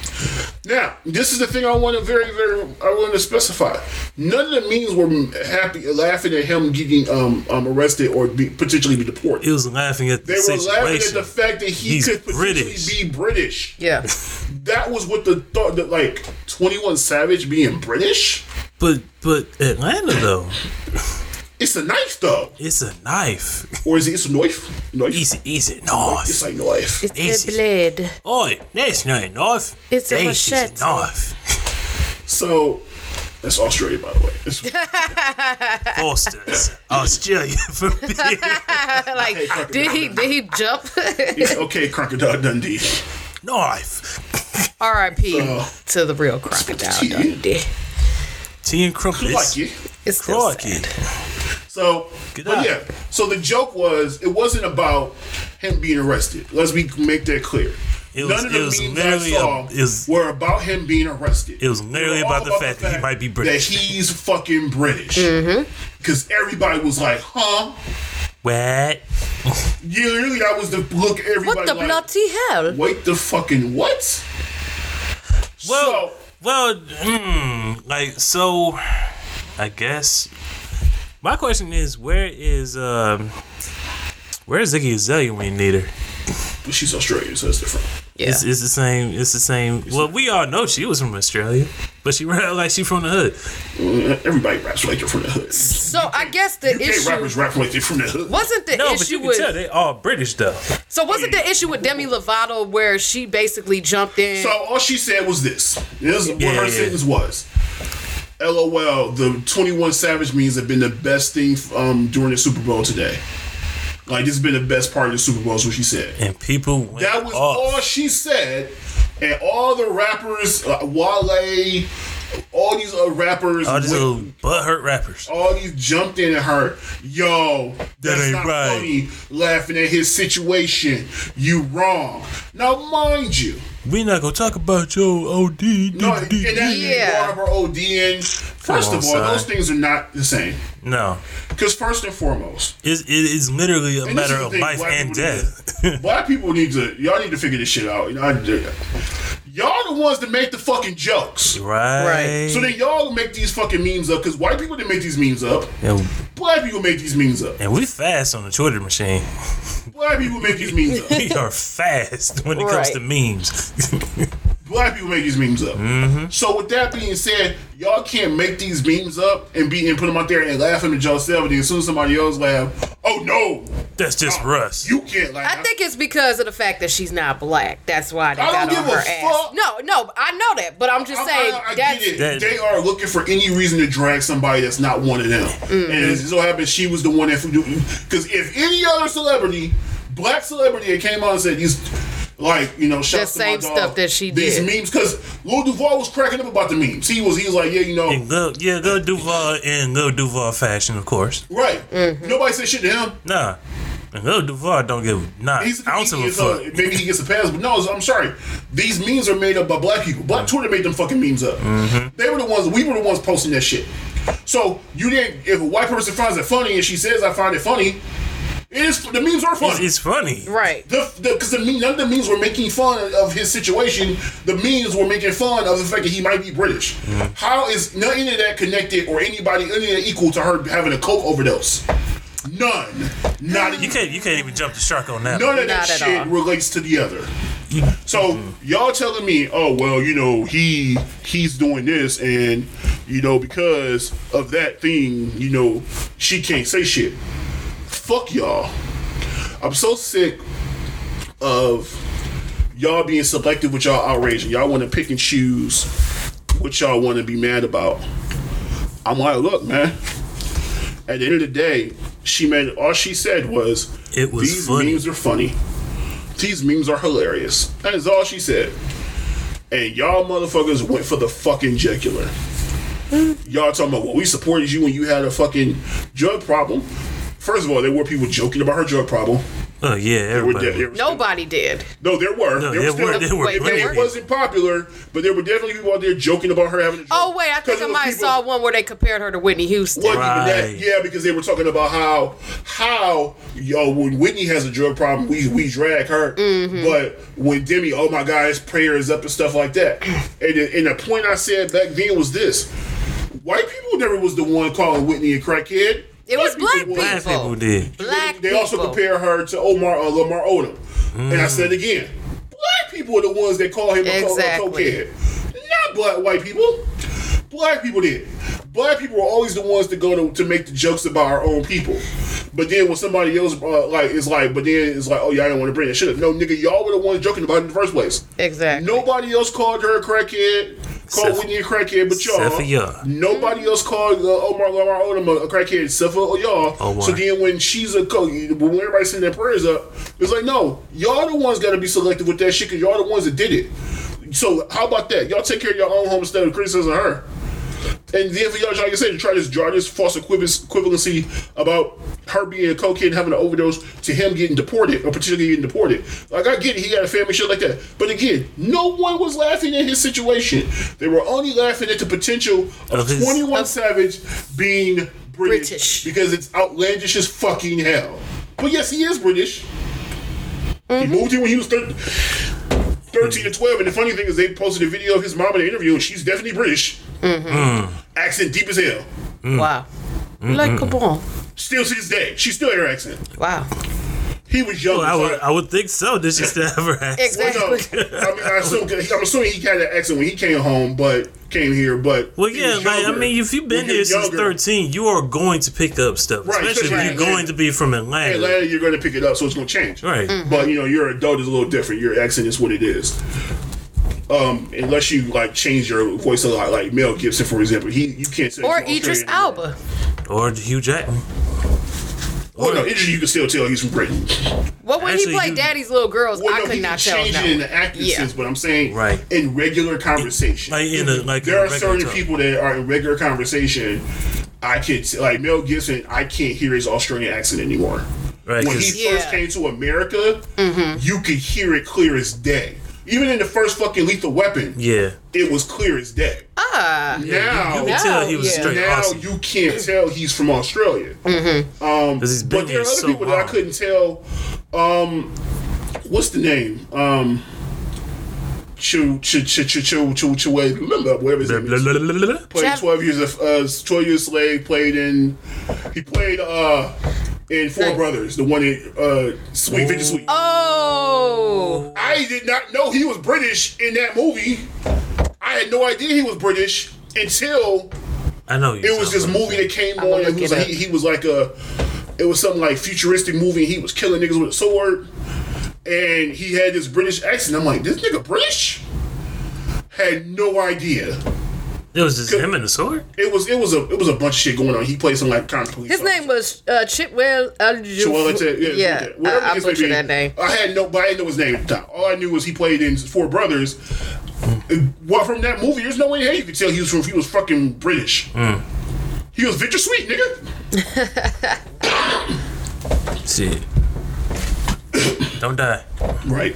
Now, this is the thing I want to very, very, I want to specify. None of the memes were happy, laughing at him getting um, um arrested or be, potentially be deported. He was laughing at the were situation. laughing at the fact that he He's could potentially British. be British. Yeah. That was what the thought that like Twenty One Savage being British. But but Atlanta though, It's a knife though, it's a knife. or is it? It's a knife. Knife. Easy, easy, It's knife. like knife. It's Easy. a blade. Oh, that's not a knife. It's a This is machete. knife. So That's Australia, by the way. It's, Foster's Australia for me. like, did he did he jump? it's okay, Crocodile Dundee. Knife. R.I.P. Uh, to the real crocodile. Dundee. Tea and crumpets. Like you. It's still Crikey. sad. So, Good but yeah. So the joke was, it wasn't about him being arrested. Let's be make that clear. It was- None of the it was memes I literally a- saw was- were about him being arrested. It was They literally were all about the fact that he might be British. That he's fucking British. Mm-hmm. Because everybody was like, huh? What? Yeah, really, that was the look everybody What the like, bloody hell? Wait the fucking what? Well, So- well, hmm, like so. I guess my question is, where is um, where is Iggy Azalea when you need her? But she's Australian, so it's different. Yeah. It's, it's the same. It's the same. Well, we all know she was from Australia, but she rap like she from the hood. Everybody raps like they're from the hood. So I guess the UK issue rappers rap like they're from the hood. wasn't the No, but issue you can tell they all British though. so wasn't the issue with Demi Lovato where she basically jumped in. So all she said was this. This is what Yeah, her yeah. sentence was. LOL, the 21 Savage memes have been the best thing um, during the Super Bowl today. Like, this has been the best part of the Super Bowl, is what she said. And people went That was off. all she said. And all the rappers, uh, Wale, all these uh, rappers, all these went- little butthurt rappers. all these jumped in at her. Yo, that's ain't not right. funny. Laughing at his situation. You wrong. Now, mind you, We not gonna talk about your OD. no, and that Yeah. yeah. brought her ODing. First on, of all, son. those things are not the same. No, Because first and foremost, it's, it is literally a matter of thing, life and people need death. black people need to y'all need to figure this shit out. You know, I- y'all the ones that make the fucking jokes. right. Right. So then y'all make these fucking memes up because white people didn't make these memes up. and, Black people make these memes up. and we fast on the Twitter machine. Black people make these memes up. we are fast when it comes to memes. Black people make these memes up. Mm-hmm. So with that being said, y'all can't make these memes up and be and put them out there and laugh at yourself. And then as soon as somebody else laugh, oh no, That's just Russ. you can't laugh. I think it's because of the fact that she's not black. That's why they I got don't on give her a ass. fuck. No, no, I know that, but I'm just I- saying I, I that's get it. That- they are looking for any reason to drag somebody that's not one of them. Mm-hmm. And it so happens she was the one that because if any other celebrity, black celebrity, that came out and said these. Like you know, shouts to my same dog, stuff that she These did. memes, because Lil Duval was cracking up about the memes. He was, he was like, yeah, you know, And go, yeah, go Duval in go Duval fashion, of course. right. Mm-hmm. Nobody said shit to him. Nah, and go Duval don't give not He's an ounce of a comedian, so fuck. maybe he gets a pass, but no, I'm sorry. These memes are made up by black people. Black Twitter made them fucking memes up. Mm-hmm. They were the ones. We were the ones posting that shit. So you didn't. If a white person finds it funny and she says I find it funny, it is the memes are funny. it's funny. right. the because the, none of the memes were making fun of his situation. The memes were making fun of the fact that he might be British. Mm-hmm. How is none of that connected or anybody any of that equal to her having a coke overdose? None. Not You can't you can't even jump the shark on that. None of that shit all. relates to the other. So y'all telling me, oh well, you know he he's doing this, and you know because of that thing, you know she can't say shit. Fuck y'all. I'm so sick of y'all being selective with y'all outrage. and Y'all want to pick and choose what y'all want to be mad about. I'm like, look, man. At the end of the day, she made all she said was, It was "These funny." memes are funny. These memes are hilarious." That is all she said. And y'all motherfuckers went for the fucking jugular. Y'all talking about, well, we supported you when you had a fucking drug problem. First of all, there were people joking about her drug problem. Oh yeah, There were, everybody. there were- Nobody did. no, there were. No, there, there was were- still- there were Wait, plenty there It wasn't popular, but there were definitely people out there joking about her having a drug. Oh wait, I think I might people- saw one where they compared her to Whitney Houston. Wasn't even that, Right. yeah, because they were talking about how how yo when Whitney has a drug problem, we we drag her, Mm-hmm. but when Demi, oh my God, his prayer is up and stuff like that. And and the point I said back then was this: white people never was the one calling Whitney a crackhead. It was black people people. Black people did. Black They also people. compare her to Omar uh, Lamar Odom, and I said again, black people are the ones that call him a, co- a cokehead, not black white people. Black people did. Black people were always the ones to go to, to make the jokes about our own people. But then when somebody else uh, like is like, but then it's like, oh yeah, I don't want to bring that shit up. No, nigga, y'all were the ones joking about it in the first place. Exactly. Nobody else called her a crackhead. called Except- Whitney a crackhead, but y'all. except for y'all. Nobody else called uh, Omar Lamar Odom a crackhead except for y'all. Omar. So then when she's a co, when everybody sending their prayers up, it's like no, y'all the ones got to be selective with that shit because y'all the ones that did it. So how about that? Y'all take care of your own home instead of criticizing her. And then for y'all, like I said, to try to draw this false equivalence- equivalency about her being a cokehead and having an overdose to him getting deported or potentially getting deported. Like I get it, he got a family, shit like that. But again, no one was laughing at his situation. They were only laughing at the potential of, Of his- 21 Savage being British, British. because it's outlandish as fucking hell. But yes, he is British. He mm-hmm. moved here when he was 13. 13 or 12, and the funny thing is, they posted a video of his mom in the interview, and she's definitely British. Mm-hmm. Accent deep as hell. Mm. Wow. Mm-hmm. Like, come on. Still to this day, she still had her accent. Wow. He was young. Well, I would, I would think so. Did she still have her ass? Well, no, Exactly. I mean, I assume, I'm assuming he had that accent when he came home, but came here. But Well, yeah, was like I mean, if you've been When here since younger, thirteen, you are going to pick up stuff, Right, especially if you're in going to be from Atlanta. Atlanta, you're going to pick it up, so it's going to change. Right. Mm-hmm. But you know, your adult is a little different. Your accent is what it is. Um, unless you like change your voice a lot, like Mel Gibson, for example, he you can't say Or he's Idris Australia Elba. Or Hugh Jackman. Well, no, Idris, you can still tell he's from Britain. Well, when Actually, he played you- Daddy's Little Girls, Well, I no, could he not can tell. change no. it in the acting Yeah. sense, but I'm saying Right. in regular conversation. Like in a like there in are certain talk. people that are in regular conversation. I can't like Mel Gibson. I can't hear his Australian accent anymore. Right. When 'cause- he first Yeah. came to America, you could hear it clear as day. Even in the first fucking Lethal Weapon, yeah. it was clear as day. Ah. now, You can tell he was yeah. straight now Aussie. you can't tell he's from Australia. Because he's been But there are other so people long. that I couldn't tell. Um, what's the name? Um, Chu Chu Chu Chu Chu Chu Chu whatever his Blah, name blah, is. Played Chap- twelve years of uh, twelve years slave. Played in. He played uh in Four Nice. Brothers, the one in uh Sweet Victor Sweet. Oh. I did not know he was British in that movie. I had no idea he was British until I know you. it was this movie that came I'ma on. look And he was it like, he, he was like a, it was something like futuristic movie. And he was killing niggas with a sword, and he had this British accent. I'm like, this nigga British? Had no idea. It was just him and the sword. It was it was a it was a bunch of shit going on. He played some like kind of police. His name was uh, Chitwell. Uh, Well, it's a- yeah, yeah. Whatever I, I the case may butchered that name. I had no, but I didn't know his name at the time. All I knew was he played in Four Brothers. Well, from that movie, there's no way in hell you could tell he was from. He was fucking British. He was Victor Sweet, nigga. Shit. Don't die. Right.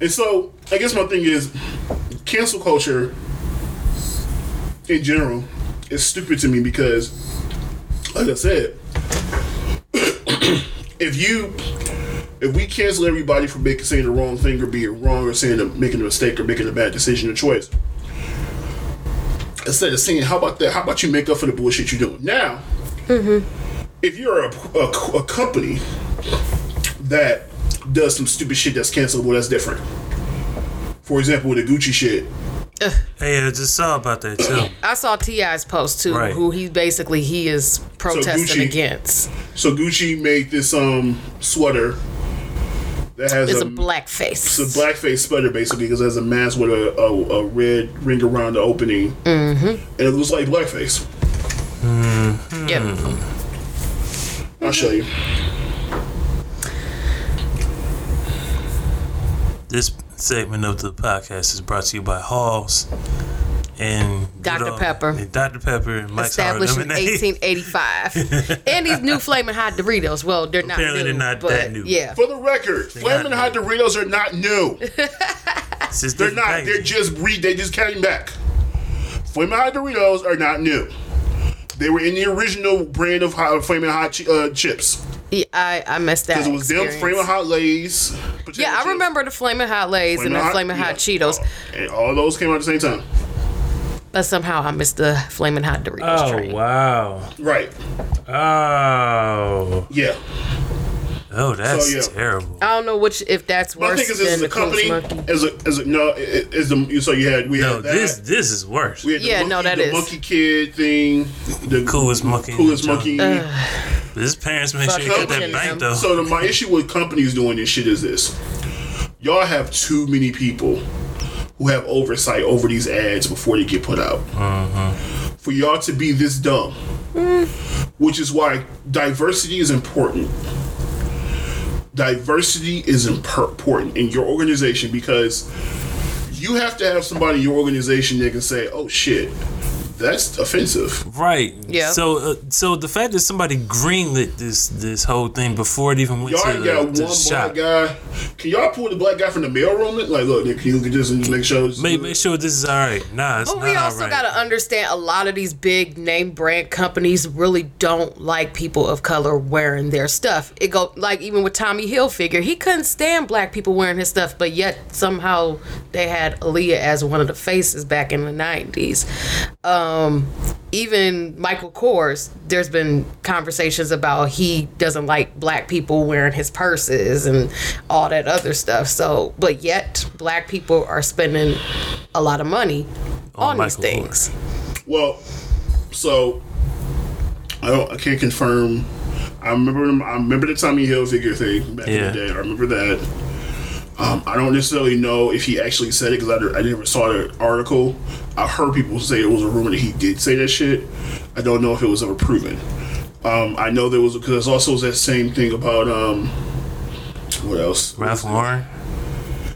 And so, I guess my thing is, cancel culture in general is stupid to me because, like I said, if you, if we cancel everybody for making saying the wrong thing or being wrong or saying a, making a mistake or making a bad decision or choice, instead of saying how about that, how about you make up for the bullshit you're doing now? Mm-hmm. If you're a, a, a company that does some stupid shit that's cancelable, that's different. For example, with the Gucci shit, Hey, I just saw about that too. I saw T.I.'s post too, Right. who he basically he is protesting Gucci- against. so Gucci made this um sweater that has It's a a, blackface. it's a black face sweater basically because it has a mask with a, a, a red ring around the opening, mm-hmm. and it looks like blackface. Mm. Yep. I'll show you. This segment of the podcast is brought to you by Halls and Dr. old- Pepper. and Dr. Pepper and Mike's Hard Established in 1885. and these new flaming hot Doritos. Well, they're not Apparently new. they're not but that new. Yeah. For the record, Flamin' not Hot Doritos are not new. They're not. packaging. They're just re. They just came back. Flamin' Hot Doritos are not new. They were in the original brand of hot, Flamin' Hot uh, chips. Yeah, I, I missed that. Because it was them flaming Hot Lays. potato Yeah, I remember the flaming hot lays and the flaming hot yeah. Cheetos, And all those came out at the same time. but somehow I missed the flaming hot Doritos Oh train. wow! Right. Oh, Yeah. Oh, that's So, yeah. terrible. I don't know which if that's My worse thing is, this than is the a company. Monkey. As a, as a, no, it- it's the, so you had, we No, had that. this this is worse. we had the Yeah, monkey, no, that the is. monkey kid thing. The Coolest monkey. Coolest monkey. jungle. His parents make sure he got that Fucking bank him. though. So the, my issue with companies doing this shit is this: y'all have too many people who have oversight over these ads before they get put out. Mm-hmm. For y'all to be this dumb, mm. which is why diversity is important. Diversity is important in your organization because you have to have somebody in your organization that can say, "Oh shit, that's offensive." Right. Yeah. So, uh, so the fact that somebody greenlit this this whole thing before it even went Y'all to ain't the, got to one the black shop, guy. Can y'all pull the black guy from the mailroom? Like, look, Nick, can you look at this and make sure? Make, make sure this is all right. Nah, it's But not we also right. got to understand a lot of these big name brand companies really don't like people of color wearing their stuff. It go like even with Tommy Hilfiger, he couldn't stand black people wearing his stuff, but yet somehow they had Aaliyah as one of the faces back in the nineties. Um, even Michael Kors, there's been conversations about he doesn't like black people wearing his purses and all that other stuff. So, but yet black people are spending a lot of money on, these Michael things. Well, so I don't. I can't confirm. I remember. I remember the Tommy Hilfiger thing back in the day. I remember that. Um, I don't necessarily know if he actually said it because I, I never saw the article. I heard people say it was a rumor that he did say that shit. I don't know if it was ever proven. Um, I know there was because also was that same thing about um, what else? Ralph Lauren.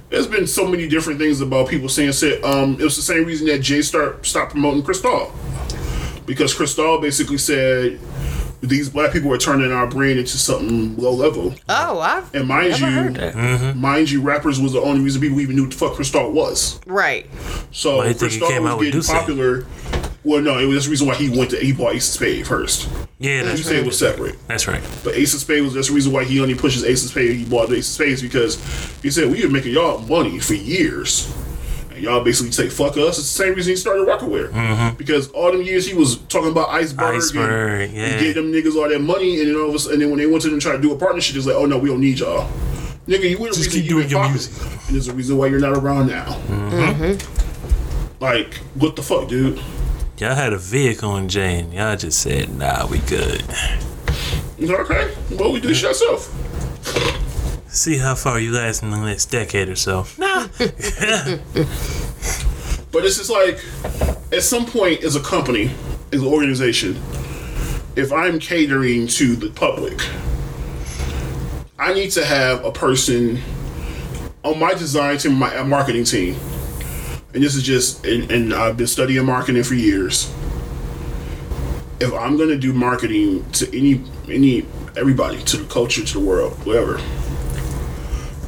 There's been so many different things about people saying said um it was the same reason that Jay start stopped promoting Cristal. Because Cristal basically said these black people are turning our brand into something low level. Oh, I've And mind never you, heard that. Mm-hmm. mind you, rappers was the only reason people even knew what the fuck Cristal was. Right. So Why you think he Cristal was out getting Duce? popular. Well, no, it was just the reason why he went to he bought Ace of Spade first. Yeah, You that's say it right. was separate. That's right. But Ace of Spades was that's the reason why he only pushes Ace of Spades. He bought Ace of Spades because he said we been making y'all money for years. And y'all basically say fuck us. It's the same reason he started Rocawear. Because all them years he was talking about Iceberg, Iceberg, and, yeah. and getting them niggas all that money, and then all of a sudden, and then when they went to them try to do a partnership, it's like, oh no, we don't need y'all. Nigga, you were the Just reason you doing your music. And there's a reason why you're not around now. Mm-hmm. Like, what the fuck, dude? Y'all had a vehicle in Jay, and y'all just said, "Nah, we good." Okay, well, we do this shit ourselves. See how far you last in the next decade or so. Nah. But it's just like, at some point, as a company, as an organization, if I'm catering to the public, I need to have a person on my design team, my marketing team. And this is just, and, and I've been studying marketing for years. If I'm gonna do marketing to any, any, everybody, to the culture, to the world, whatever,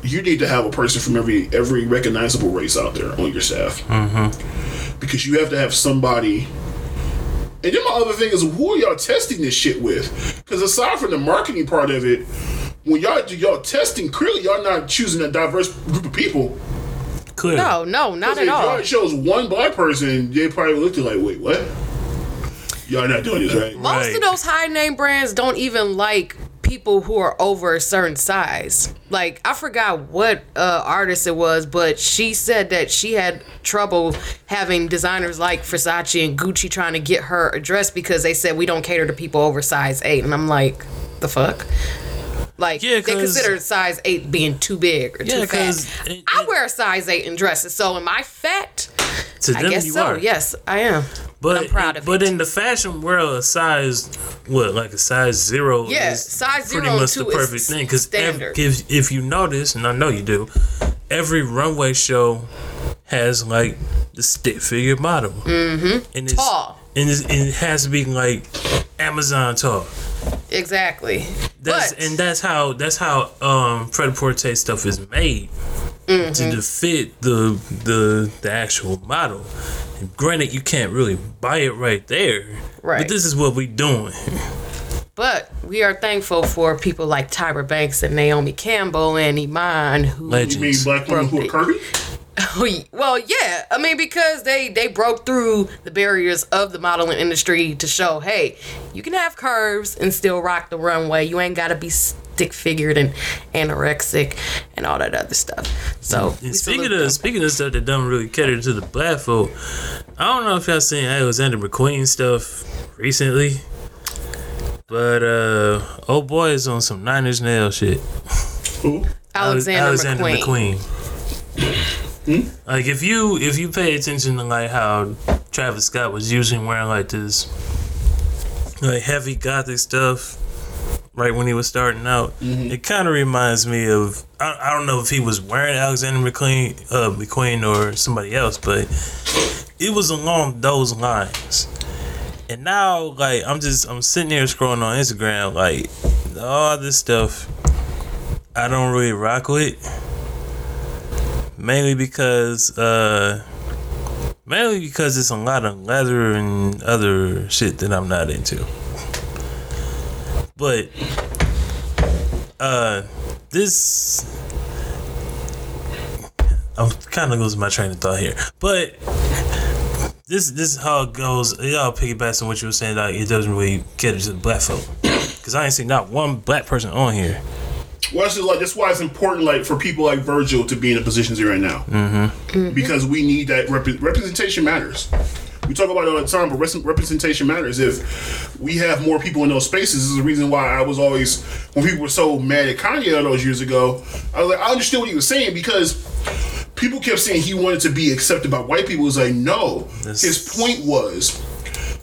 you need to have a person from every every recognizable race out there on your staff mm-hmm. because you have to have somebody. And then my other thing is, who are y'all testing this shit with? Because aside from the marketing part of it, when y'all do y'all testing, clearly y'all not choosing a diverse group of people. Clearly. No, no, not if at all. y'all chose one black person, they probably looked at like, wait, what? Y'all not doing this right? Most Right. of those high name brands don't even like people who are over a certain size. Like I forgot what uh, artist it was, but she said that she had trouble having designers like Versace and Gucci trying to get her address because they said we don't cater to people over size eight, and I'm like, the fuck. Like Yeah, they consider size eight being too big or Yeah, too fat. it- I wear a size eight in dresses, so am I fat? to I them guess you so. are. Yes, I am. But I'm proud of but it. in the fashion world, a size what like a size zero Yeah, is size pretty much the perfect thing. Because if if you notice, and I know you do, every runway show has like the stick figure model, mm-hmm. and it's, Tall. and, it's, and it has to be like Amazon tall. Exactly. That's but and that's how that's how um Pret a stuff is made Mm-hmm. to to fit the the the actual model. And granted, you can't really buy it right there, Right. But this is what we doing. But we are thankful for people like Tyra Banks and Naomi Campbell and Iman who Legend. You mean black women who are curvy? well yeah I mean because they they broke through the barriers of the modeling industry to show hey you can have curves and still rock the runway you ain't gotta be stick figured and anorexic and all that other stuff so And speaking of speaking of stuff that don't really cater to the black folk, I don't know if y'all seen Alexander McQueen stuff recently, but uh, old boy is on some Nine Inch Nail shit. Who? Alexander, Alexander McQueen. McQueen. Like if you if you pay attention to like how Travis Scott was usually wearing like this like heavy gothic stuff right when he was starting out, it kind of reminds me of I, I don't know if he was wearing Alexander McQueen uh, McQueen or somebody else, but it was along those lines. And now like I'm just I'm sitting here scrolling on Instagram like all this stuff I don't really rock with mainly because uh mainly because it's a lot of leather and other shit that I'm not into. But uh this I'm kind of losing my train of thought here. But this this is how it goes. Y'all piggybacks on what you were saying. Like it doesn't really cater to the black folk. Cause I ain't seen not one black person on here. Well, that's just like that's why it's important, like for people like Virgil to be in the positions they're in now, mm-hmm. because we need that rep- representation matters. We talk about it all the time, but res- representation matters. If we have more people in those spaces, this is the reason why I was always when people were so mad at Kanye all those years ago. I was like, I understood what he was saying because people kept saying he wanted to be accepted by white people. It was like, no, This- his point was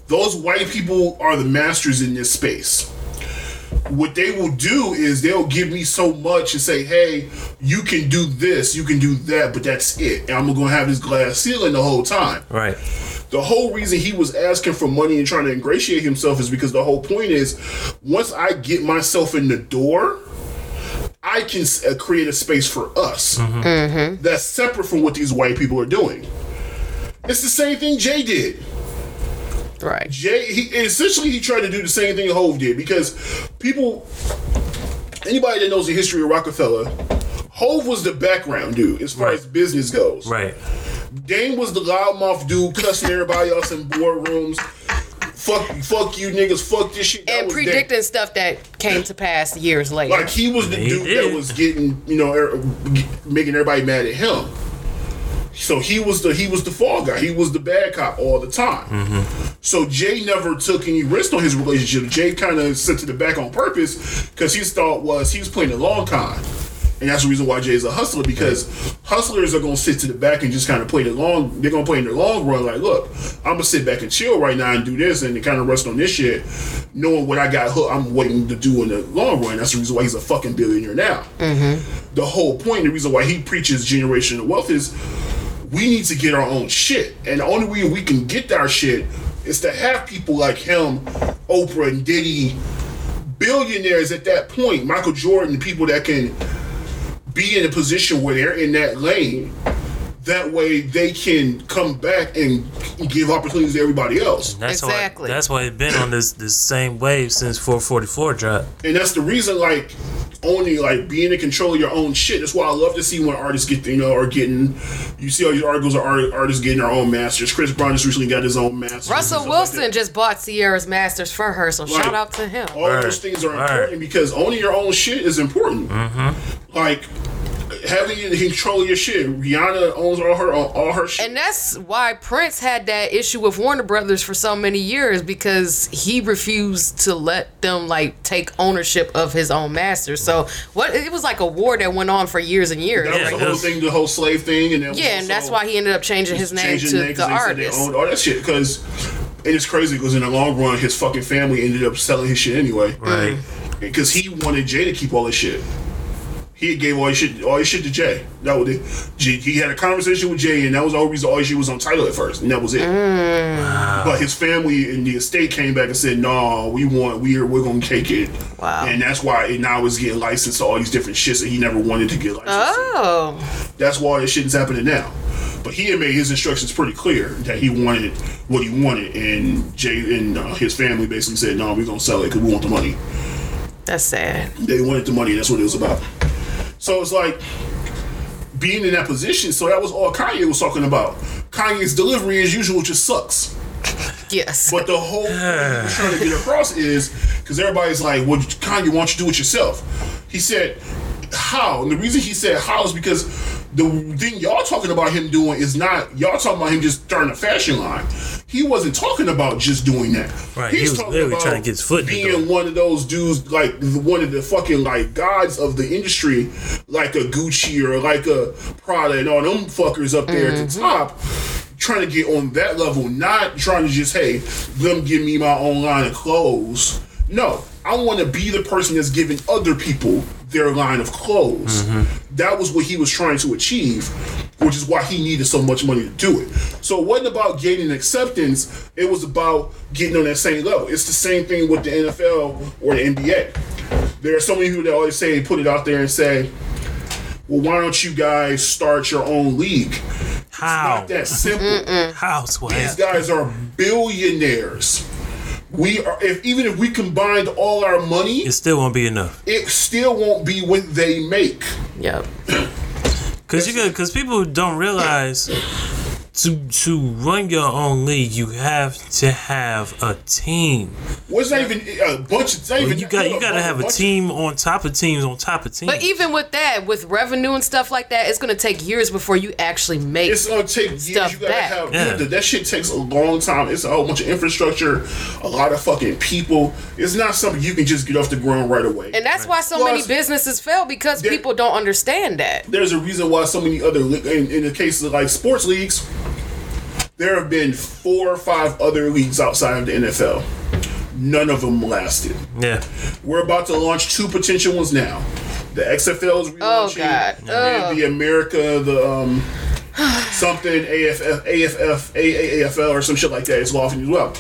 those white people are the masters in this space what they will do is they'll give me so much and say, "Hey, you can do this, you can do that, but that's it." And I'm gonna have this glass ceiling the whole time. Right. The whole reason he was asking for money and trying to ingratiate himself is because the whole point is, once I get myself in the door, I can uh, create a space for us that's separate from what these white people are doing. It's the same thing Jay did. Right. Jay, he essentially he tried to do the same thing Hove did because people, anybody that knows the history of Roc-A-Fella, Hove was the background dude as far Right. as business goes. Right. Dame was the loudmouth dude cussing everybody else in boardrooms. Fuck, fuck you niggas, fuck this shit. That And was Dame. predicting stuff that came to pass years later. Like he was the He dude did. that was getting, you know, er, making everybody mad at him. So he was the he was the fall guy. He was the bad cop all the time. Mm-hmm. So Jay never took any risk on his relationship. Jay kind of sent to the back on purpose because his thought was he was playing a long con. And that's the reason why Jay's a hustler because hustlers are gonna sit to the back and just kind of play the long. They're gonna play in the long run. Like, look, I'm gonna sit back and chill right now and do this and kind of rest on this shit, knowing what I got. hooked I'm waiting to do in the long run. That's the reason why he's a fucking billionaire now. The whole point, the reason why he preaches generational wealth is we need to get our own shit, and the only way we can get our shit is to have people like him, Oprah and Diddy, billionaires at that point, Michael Jordan, people that can be in a position where they're in that lane. That way they can come back and give opportunities to everybody else. That's Exactly. why. That's why it's been on this this same wave since 444 dropped. And that's the reason, like, owning, like, being in control of your own shit. That's why I love to see when artists get, you know, are getting, you see all these articles of art, artists getting their own masters. Chris Brown just recently got his own masters. Russell stuff like Wilson just bought Ciara's masters for her, so Right. shout out to him. All Right. those things are Right. important because owning your own shit is important. Mm-hmm. Like, having you control your shit. Rihanna owns all her all her shit. And that's why Prince had that issue with Warner Brothers for so many years because he refused to let them like take ownership of his own masters. So what it was like a war that went on for years and years. that was Yeah, the whole thing, the whole slave thing, and then Yeah, and that's why he ended up changing his name changing to names the 'cause artist. They owned all that shit because, and it's crazy because in the long run, his fucking family ended up selling his shit anyway. Right. Mm. Because he wanted Jay to keep all his shit. He gave all his shit, all his shit to Jay. That was it. Jay- He had a conversation with Jay, and that was the reason all shit was on title at first, and that was it. But his family and the estate came back and said, "No, we want, we are, we're gonna take it." Wow. And that's why it now is getting licensed to all these different shits that he never wanted to get licensed. to. Oh, That's why all this shit is happening now. But he had made his instructions pretty clear that he wanted what he wanted, and Jay and uh, his family basically said, "No, we're gonna sell it because we want the money." that's sad. They wanted the money. and That's what it was about. So it's like being in that position. So that was all Kanye was talking about. Kanye's delivery, as usual, just sucks. Yes. But the whole thing trying to get across is because everybody's like, "Well, Kanye, why don't you do it yourself?" He said, "How?" And the reason he said how is because the thing y'all talking about him doing is not y'all talking about him just starting a fashion line. He wasn't talking about just doing that. Right, he was talking literally about trying to get his foot in the being door. one of those dudes, like the- one of the fucking like gods of the industry, like a Gucci or like a Prada and all them fuckers up there at the mm-hmm. top. Trying to get on that level, not trying to just hey, them give me my own line of clothes. No, I want to be the person that's giving other people their line of clothes. Mm-hmm. That was what he was trying to achieve, which is why he needed so much money to do it. So it wasn't about gaining acceptance, it was about getting on that same level. It's the same thing with the NFL or the NBA. There are so many people that always say, put it out there and say, well, why don't you guys start your own league? How? Not that simple. How, These guys are billionaires. We are, if even if we combined all our money, It still won't be enough. it still won't be what they make. Yep. Cause you got, cause people don't realize to to run your own league, you have to have a team. Well, it's not even a bunch. of not even. You got you got to have a bunch- team on top of teams on top of teams. But even with that, with revenue and stuff like that, it's gonna take years before you actually make. It's gonna take years. Stuff You gotta back. have Yeah. that shit takes a long time. It's a whole bunch of infrastructure, a lot of fucking people. It's not something you can just get off the ground right away. and that's why so Plus- many businesses fail because There- people don't understand that. there's a reason why so many other in, in the cases of like sports leagues there have been four or five other leagues outside of the NFL none of them lasted. Yeah, we're about to launch two potential ones now. The XFL is Oh, God. and Ugh. the America the um something AFF AFF AAFL or some shit like that is launching as well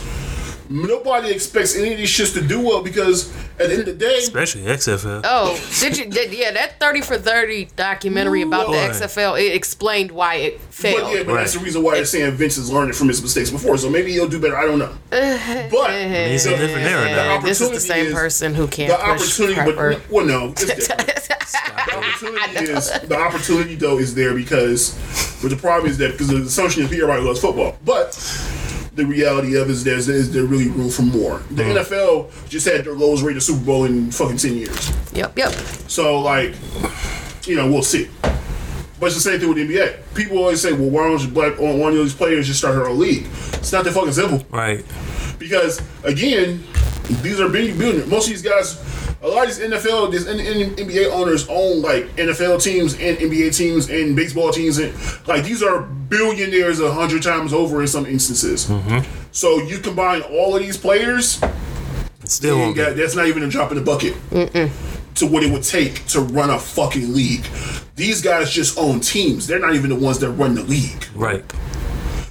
nobody expects any of these shits to do well because at the end of the day especially XFL. Oh, did you? Did, yeah, that thirty for thirty documentary about the XFL it explained why it failed. But yeah, but that's the reason why they're saying Vince has learned from his mistakes before. So maybe he'll do better. I don't know. But He's a different era now. this is the same is- person who can't the push opportunity, prepper. but well, no, it's different. the opportunity is the opportunity though is there because, but the problem is that because the assumption is everybody loves football, but the reality of it is there's is there really room for more. The mm-hmm. NFL just had their lowest rated Super Bowl in fucking ten years. Yep, yep. So like, you know, we'll see. But it's the same thing with the NBA. People always say, "Well, why don't you black on one of these players just start her own league?" It's not that fucking simple. Right. Because again, these are big billionaires. Most of these guys, a lot of these NFL, these N- N- NBA owners own like NFL teams and NBA teams and baseball teams, and like these are billionaires a hundred times over in some instances. So you combine all of these players, still you got- that's not even a drop in the bucket to what it would take to run a fucking league. These guys just own teams. They're not even the ones that run the league. Right.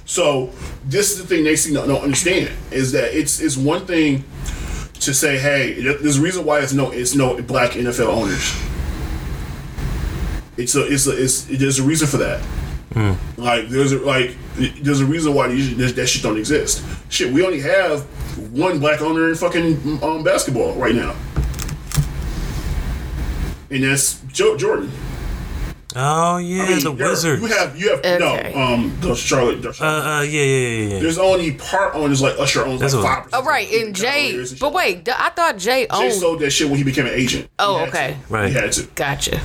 So this is the thing they seem to don't understand is that it's it's one thing to say, hey, there's a reason why it's no it's no black NFL owners. It's a it's a it's there's a reason for that. Like there's a like there's a reason why these, this, that shit don't exist. Shit, we only have one black owner in fucking um, basketball right now, and that's Joe Jordan. Oh yeah, I mean, the wizard. You have you have Okay. no um the Charlotte. The uh, Charlotte uh, yeah, yeah, yeah, yeah. there's only part owners like Usher owns like That's what- five percent. Oh right, and Jay. But wait, I thought Jay owned. Jay sold that shit when he became an agent. Oh, He okay. to. Right. He had to. Gotcha.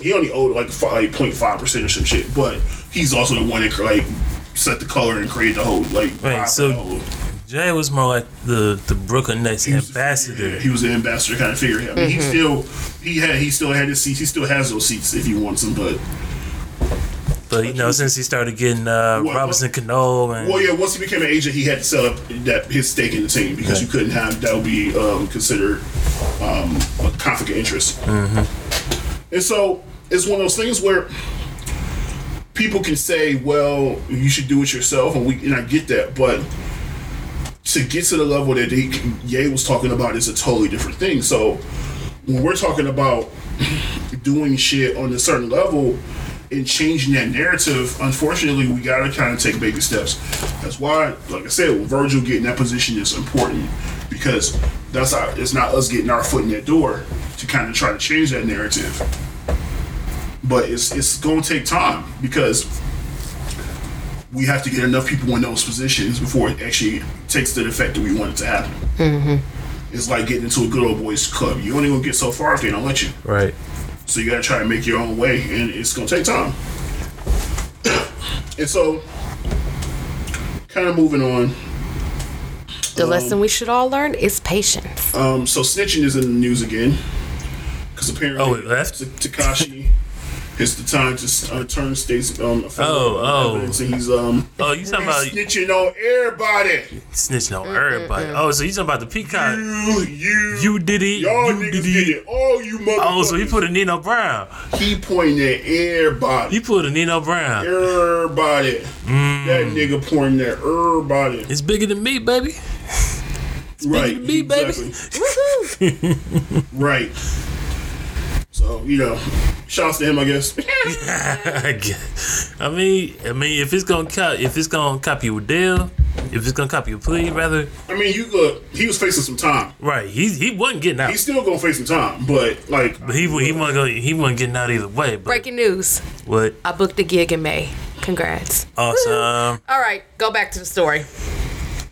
He only owed like fi- like 0.5 percent or some shit, but he's also the one that like set the color and created the whole like. Right, so- the whole- Jay was more like the the Brooklyn Nets he was- ambassador. yeah, he was the ambassador kind of figure. I mean, he Mm-hmm. still he had he still had his seats. He still has those seats if he wants them, but But you know, since he started getting uh, What- Robinson Cano and Well, yeah. Once he became an agent, he had to sell up that his stake in the team because you couldn't have that would be um, considered um, a conflict of interest. And so it's one of those things where people can say, "Well, you should do it yourself," and we and I get that, but to get to the level that he, Ye was talking about is a totally different thing. So when we're talking about doing shit on a certain level and changing that narrative, unfortunately, we gotta kind of take baby steps. That's why, like I said, Virgil getting that position is important because that's our, it's not us getting our foot in that door to kind of try to change that narrative. But it's it's gonna take time because we have to get enough people in those positions before it actually takes the effect that we want it to happen. It's like getting into a good old boys club. You only gonna get so far if they don't let you. right. So you gotta try to make your own way, and it's gonna take time. and so, kind of moving on. The lesson we should all learn is patience. Um, so snitching is in the news again because apparently Oh, it left? Tekashi. It's the time to uh, turn states um, Oh, oh. evidence, and he's um Oh, you talking about snitching on everybody. snitching on everybody? Oh, so you talking about the peacock? You, you, You did it. y'all You niggas did did it. it. All you motherfuckers. Oh, so he put a Nino Brown. he pointing at everybody. He put a Nino Brown. Everybody. Mm. That nigga pointing at everybody. It's bigger than me, baby. right. than me, baby. right. So, you know, shouts to him, I guess. I mean, I mean, if it's gonna cop, if it's gonna copy a deal, if it's gonna copy a plea, rather, I mean, you look, he was facing some time. right? He he wasn't getting out. He's still gonna face some time, but like, But he he wasn't going he wasn't getting out either way. But Breaking news. what? I booked a gig in May. Congrats. Awesome. All right, go back to the story.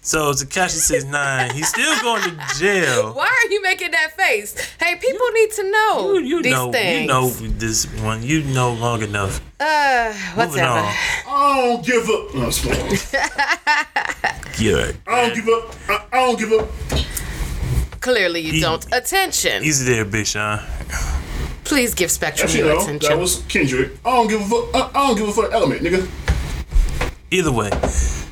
So Tekashi 6ix9ine. He's still going to jail. Why are you making that face? Hey, people need to know You, you these know, things. you know this one. You know long enough. Uh, Moving whatever. I don't give up. No, I'm just playing. Yeah. I don't give up. I, I don't give up. Clearly, you He- don't. Attention. Easy there, Big Sean. Please give Spectrum Actually, your no, attention. that was Kendrick. I don't give a fuck. I, I don't give a fuck. Element, nigga. Either way,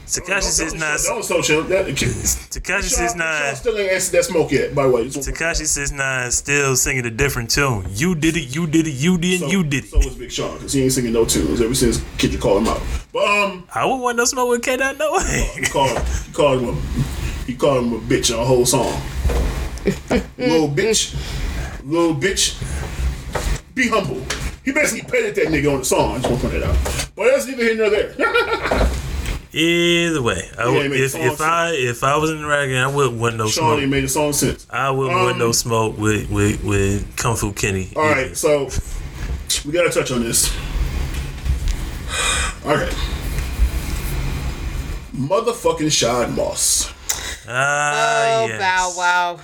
Tekashi says That nine. was- that was so chill. Tekashi says Sean, Sean nine. still ain't answered that smoke yet. By the way, Tekashi 6ix9ine. Still singing a different tune. You did it. You did it. You did. so, You did it. So it. was Big Sean because he ain't singing no tunes ever since Kendrick called him out. But um, I wouldn't want no smoke with K. Dot no way. he called him. he called him a he called him a bitch on a whole song. little bitch, little bitch. Be humble. He basically petted that nigga on the song. I just want to point that out. But that's neither here nor there. Either way, I would, if if I if I was in the ragging, I wouldn't want no Sean ain't smoke. made a song since. I wouldn't want no Um, smoke with with with Kung Fu Kenny. All right, so we gotta touch on this. All right, motherfucking Shad Moss. Ah, oh, yes. bow wow.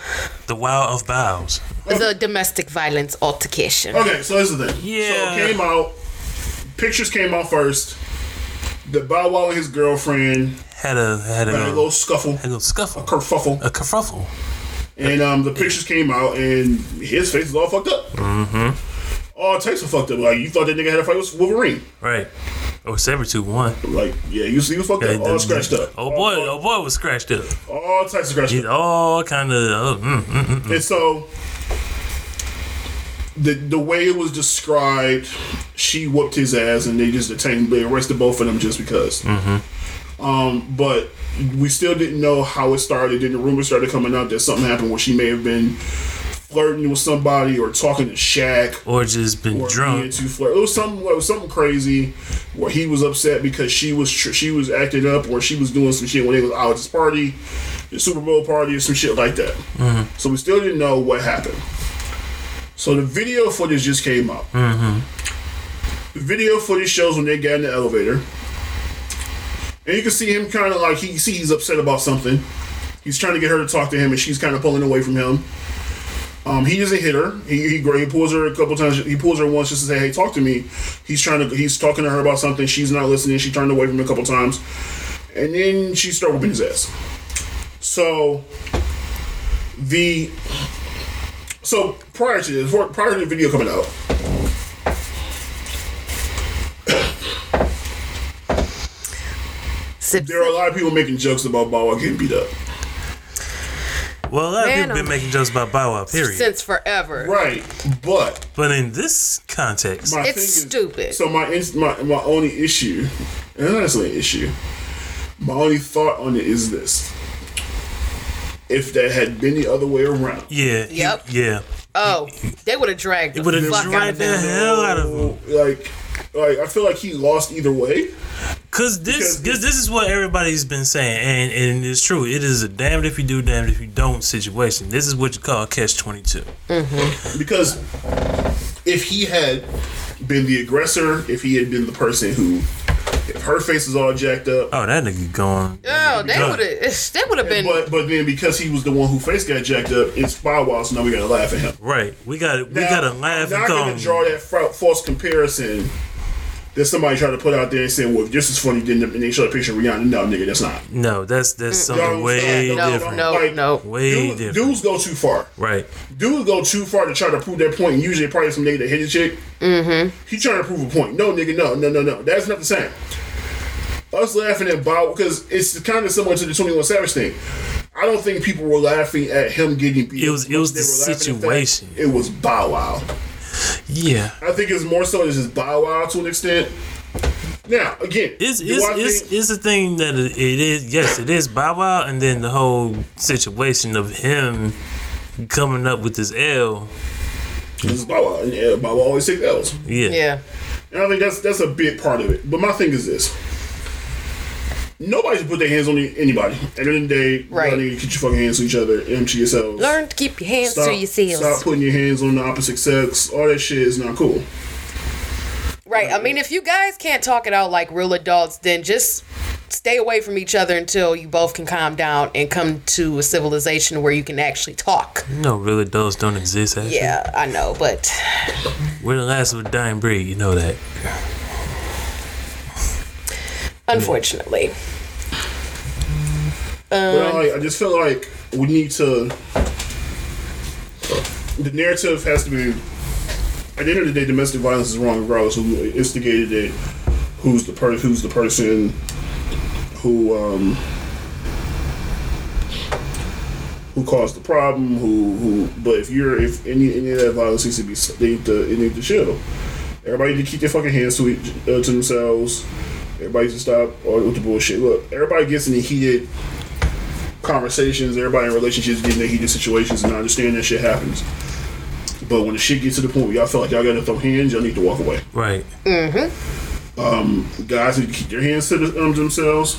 The wow of bows. The domestic violence altercation. Okay, so here's the thing. Yeah. So it came out. Pictures came out first. The Bow Wow and his girlfriend Had a had a, had a little scuffle, had a little scuffle, kerfuffle, a kerfuffle. and um, the pictures came out, and his face is all fucked up. Mm-hmm. All types of fucked up. Like you thought that nigga had a fight with Wolverine. Right. Or Sabretooth one. Like yeah, you see, he was fucked up, all scratched up. Oh boy, oh boy was scratched up. all types of scratched up. all kind of. Oh, mm, mm, mm. And so the the way it was described, she whooped his ass, and they just detained, they arrested both of them just because. Um, but we still didn't know how it started. Then the rumors started coming out that something happened where she may have been flirting with somebody or talking to Shaq. Or just been Or drunk. too flirt. It was something. It was something crazy where he was upset because she was tr- she was acting up or she was doing some shit when they was out at this party, the Super Bowl party or some shit like that. So we still didn't know what happened. So the video footage just came out. The video footage shows when they got in the elevator, and you can see him kind of like he see he's upset about something. He's trying to get her to talk to him, and she's kind of pulling away from him. Um, he doesn't hit her. He, he he pulls her a couple times. He pulls her once just to say, "Hey, talk to me." He's trying to. He's talking to her about something. She's not listening. She turned away from him a couple times, and then she started whooping his ass. So the so prior to this, prior to the video coming out, Sip, there are a lot of people making jokes about Bow Wow getting beat up. Well, a lot of Man, people been I'm- making jokes about Bow Wow, period. since forever. Right, but But in this context, my It's thing is- stupid. So my ins- my my only issue, and it's not necessarily an issue. My only thought on it is this: if that had been the other way around, yeah, he- Yep. yeah, Oh, they would have dragged the would have fuck out dragged of the hell out of him. like, like I feel like he lost either way. Cause this, Because cause this is what everybody's been saying, and and it's true. It is a damned if you do, damned if you don't situation. This is what you call catch twenty two. Mm-hmm. Because if he had been the aggressor, if he had been the person who, if her face is all jacked up, Oh, that nigga gone. Oh, they would have. They would have been. but but then because he was the one who face got jacked up, it's Bow Wow, so now we gotta laugh at him. Right, we got to we Now, got to laugh I'm not gonna draw that false comparison there's somebody trying to put out there and saying, "Well, if this is funny," then and they show a picture of Rihanna. No, nigga, that's not. No, that's that's something Y'all way understand? No, different. no, Like, no. Way Dudes, different. dudes go too far. Right. Dudes go too far to try to prove their point. Usually, probably some nigga that hit a chick. Mm-hmm. He trying to prove a point. No, nigga, no, no, no, no. That's not the same. Us laughing at Bow because it's kind of similar to the Twenty One Savage thing. I don't think people were laughing at him getting beat. It was- it was the were laughing at the situation. It was Bow Wow. Yeah. I think it's more so it's just Bow Wow to an extent. Now, again, It's do it's, I it's, think- it's the thing that it it is. Yes, it is Bow Wow, and then the whole situation of him coming up with this L. it's Bow Wow, and yeah, Bow Wow always takes L's. Yeah. Yeah. And I think that's that's a big part of it. But my thing is this. Nobody should put their hands on anybody. At the end of the day, Right. y'all need to get your fucking hands to each other, empty yourselves. Learn to keep your hands stop, to yourselves. stop putting your hands on the opposite sex. All that shit is not cool. Right. I mean, if you guys can't talk it out like real adults, then just stay away from each other until you both can calm down and come to a civilization where you can actually talk. No, real adults don't exist. Actually. Yeah, I know, but We're the last of a dying breed. You know that. Unfortunately. but I, I just feel like we need to. The narrative has to be. At the end of the day, domestic violence is wrong, regardless who instigated it, who's the per, who's the person, who um, who caused the problem, who who. But if you're if any any of that violence needs to be, they need to need to chill. Everybody need to keep their fucking hands to uh, to themselves. Everybody to stop all with the bullshit. Look, everybody gets in the heated conversations, everybody in relationships getting in heated situations, and I understand that shit happens. But when the shit gets to the point where y'all feel like y'all gotta throw hands, y'all need to walk away. Right. Mhm. Guys need to keep their hands to the, um, themselves.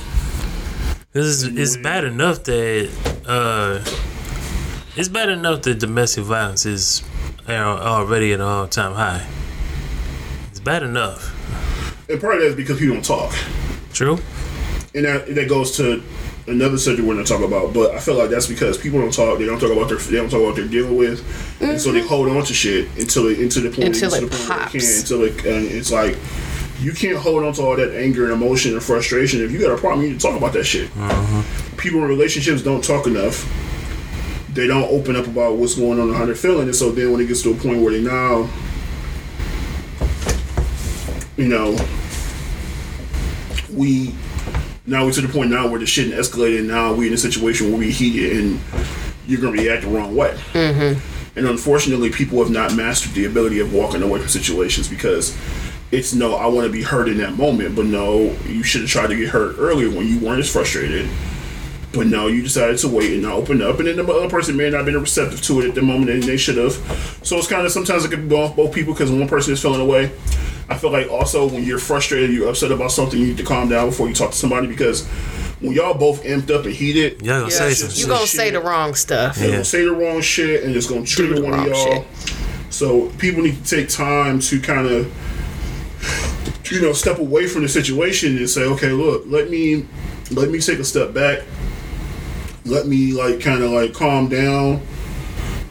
This is it's bad enough that uh, it's bad enough that domestic violence is uh, already at an all time high. It's bad enough. And part of that is because people don't talk. True. And that, that goes to another subject we're gonna talk about. But I feel like that's because people don't talk. They don't talk about their. They don't talk about what they're dealing with, and so they mm-hmm. hold on to shit until it until the point Until to it the point where they pops. can. Until it, and it's like you can't hold on to all that anger and emotion and frustration. If you got a problem, you need to talk about that shit. Mm-hmm. People in relationships don't talk enough. They don't open up about what's going on and how they're feeling, and so then when it gets to a point where they now, you know, we now we're to the point now where the shit escalated. And now we're in a situation where we heated and you're gonna react the wrong way. Mm-hmm. And unfortunately, people have not mastered the ability of walking away from situations because it's no, I want to be hurt in that moment, but no, you should have tried to get hurt earlier when you weren't as frustrated. But no, you decided to wait and not open up, and then the other person may not have been receptive to it at the moment, and they should have. So it's kind of sometimes it can go off both people because one person is feeling away. I feel like also when you're frustrated, you're upset about something, you need to calm down before you talk to somebody because when y'all both amped up and heated, Y'all gonna say Yeah, some you shit. gonna say the wrong stuff. they're Yeah. gonna say the wrong shit and it's gonna trigger one of y'all. So people need to take time to kind of, you know, step away from the situation and say, okay, look, let me, let me take a step back. Let me like kind of like calm down.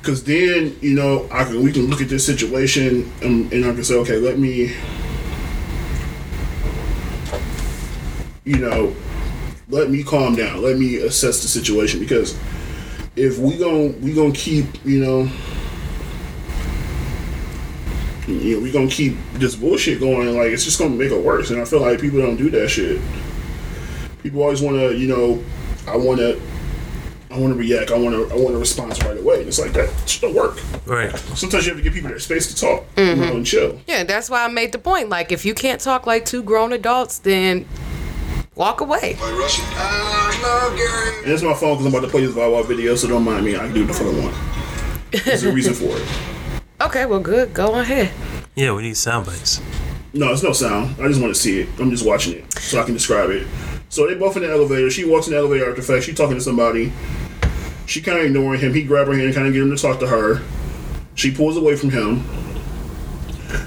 Cause then you know I can we can look at this situation and, and I can say okay let me you know let me calm down. Let me assess the situation. Because if we gon' we gonna keep you know you know, we gonna keep this bullshit going like it's just gonna make it worse. And I feel like people don't do that shit. People always want to you know I want to I want to react I want to I want to respond right away and it's like that shit don't work Right. sometimes you have to give people their space to talk you mm-hmm. know, and chill Yeah, that's why I made the point. Like, if you can't talk like two grown adults, then walk away. and it's my phone because I'm about to play this Bow video so don't mind me I can do what the fuck I want there's a reason for it Okay, well, good. Go ahead. Yeah, we need sound bites. No, it's no sound. I just want to see it. I'm just watching it so I can describe it. So they both in the elevator. She walks in the elevator after the fact. She talking to somebody. She kind of ignoring him. He grab her hand and kind of get him to talk to her. She pulls away from him.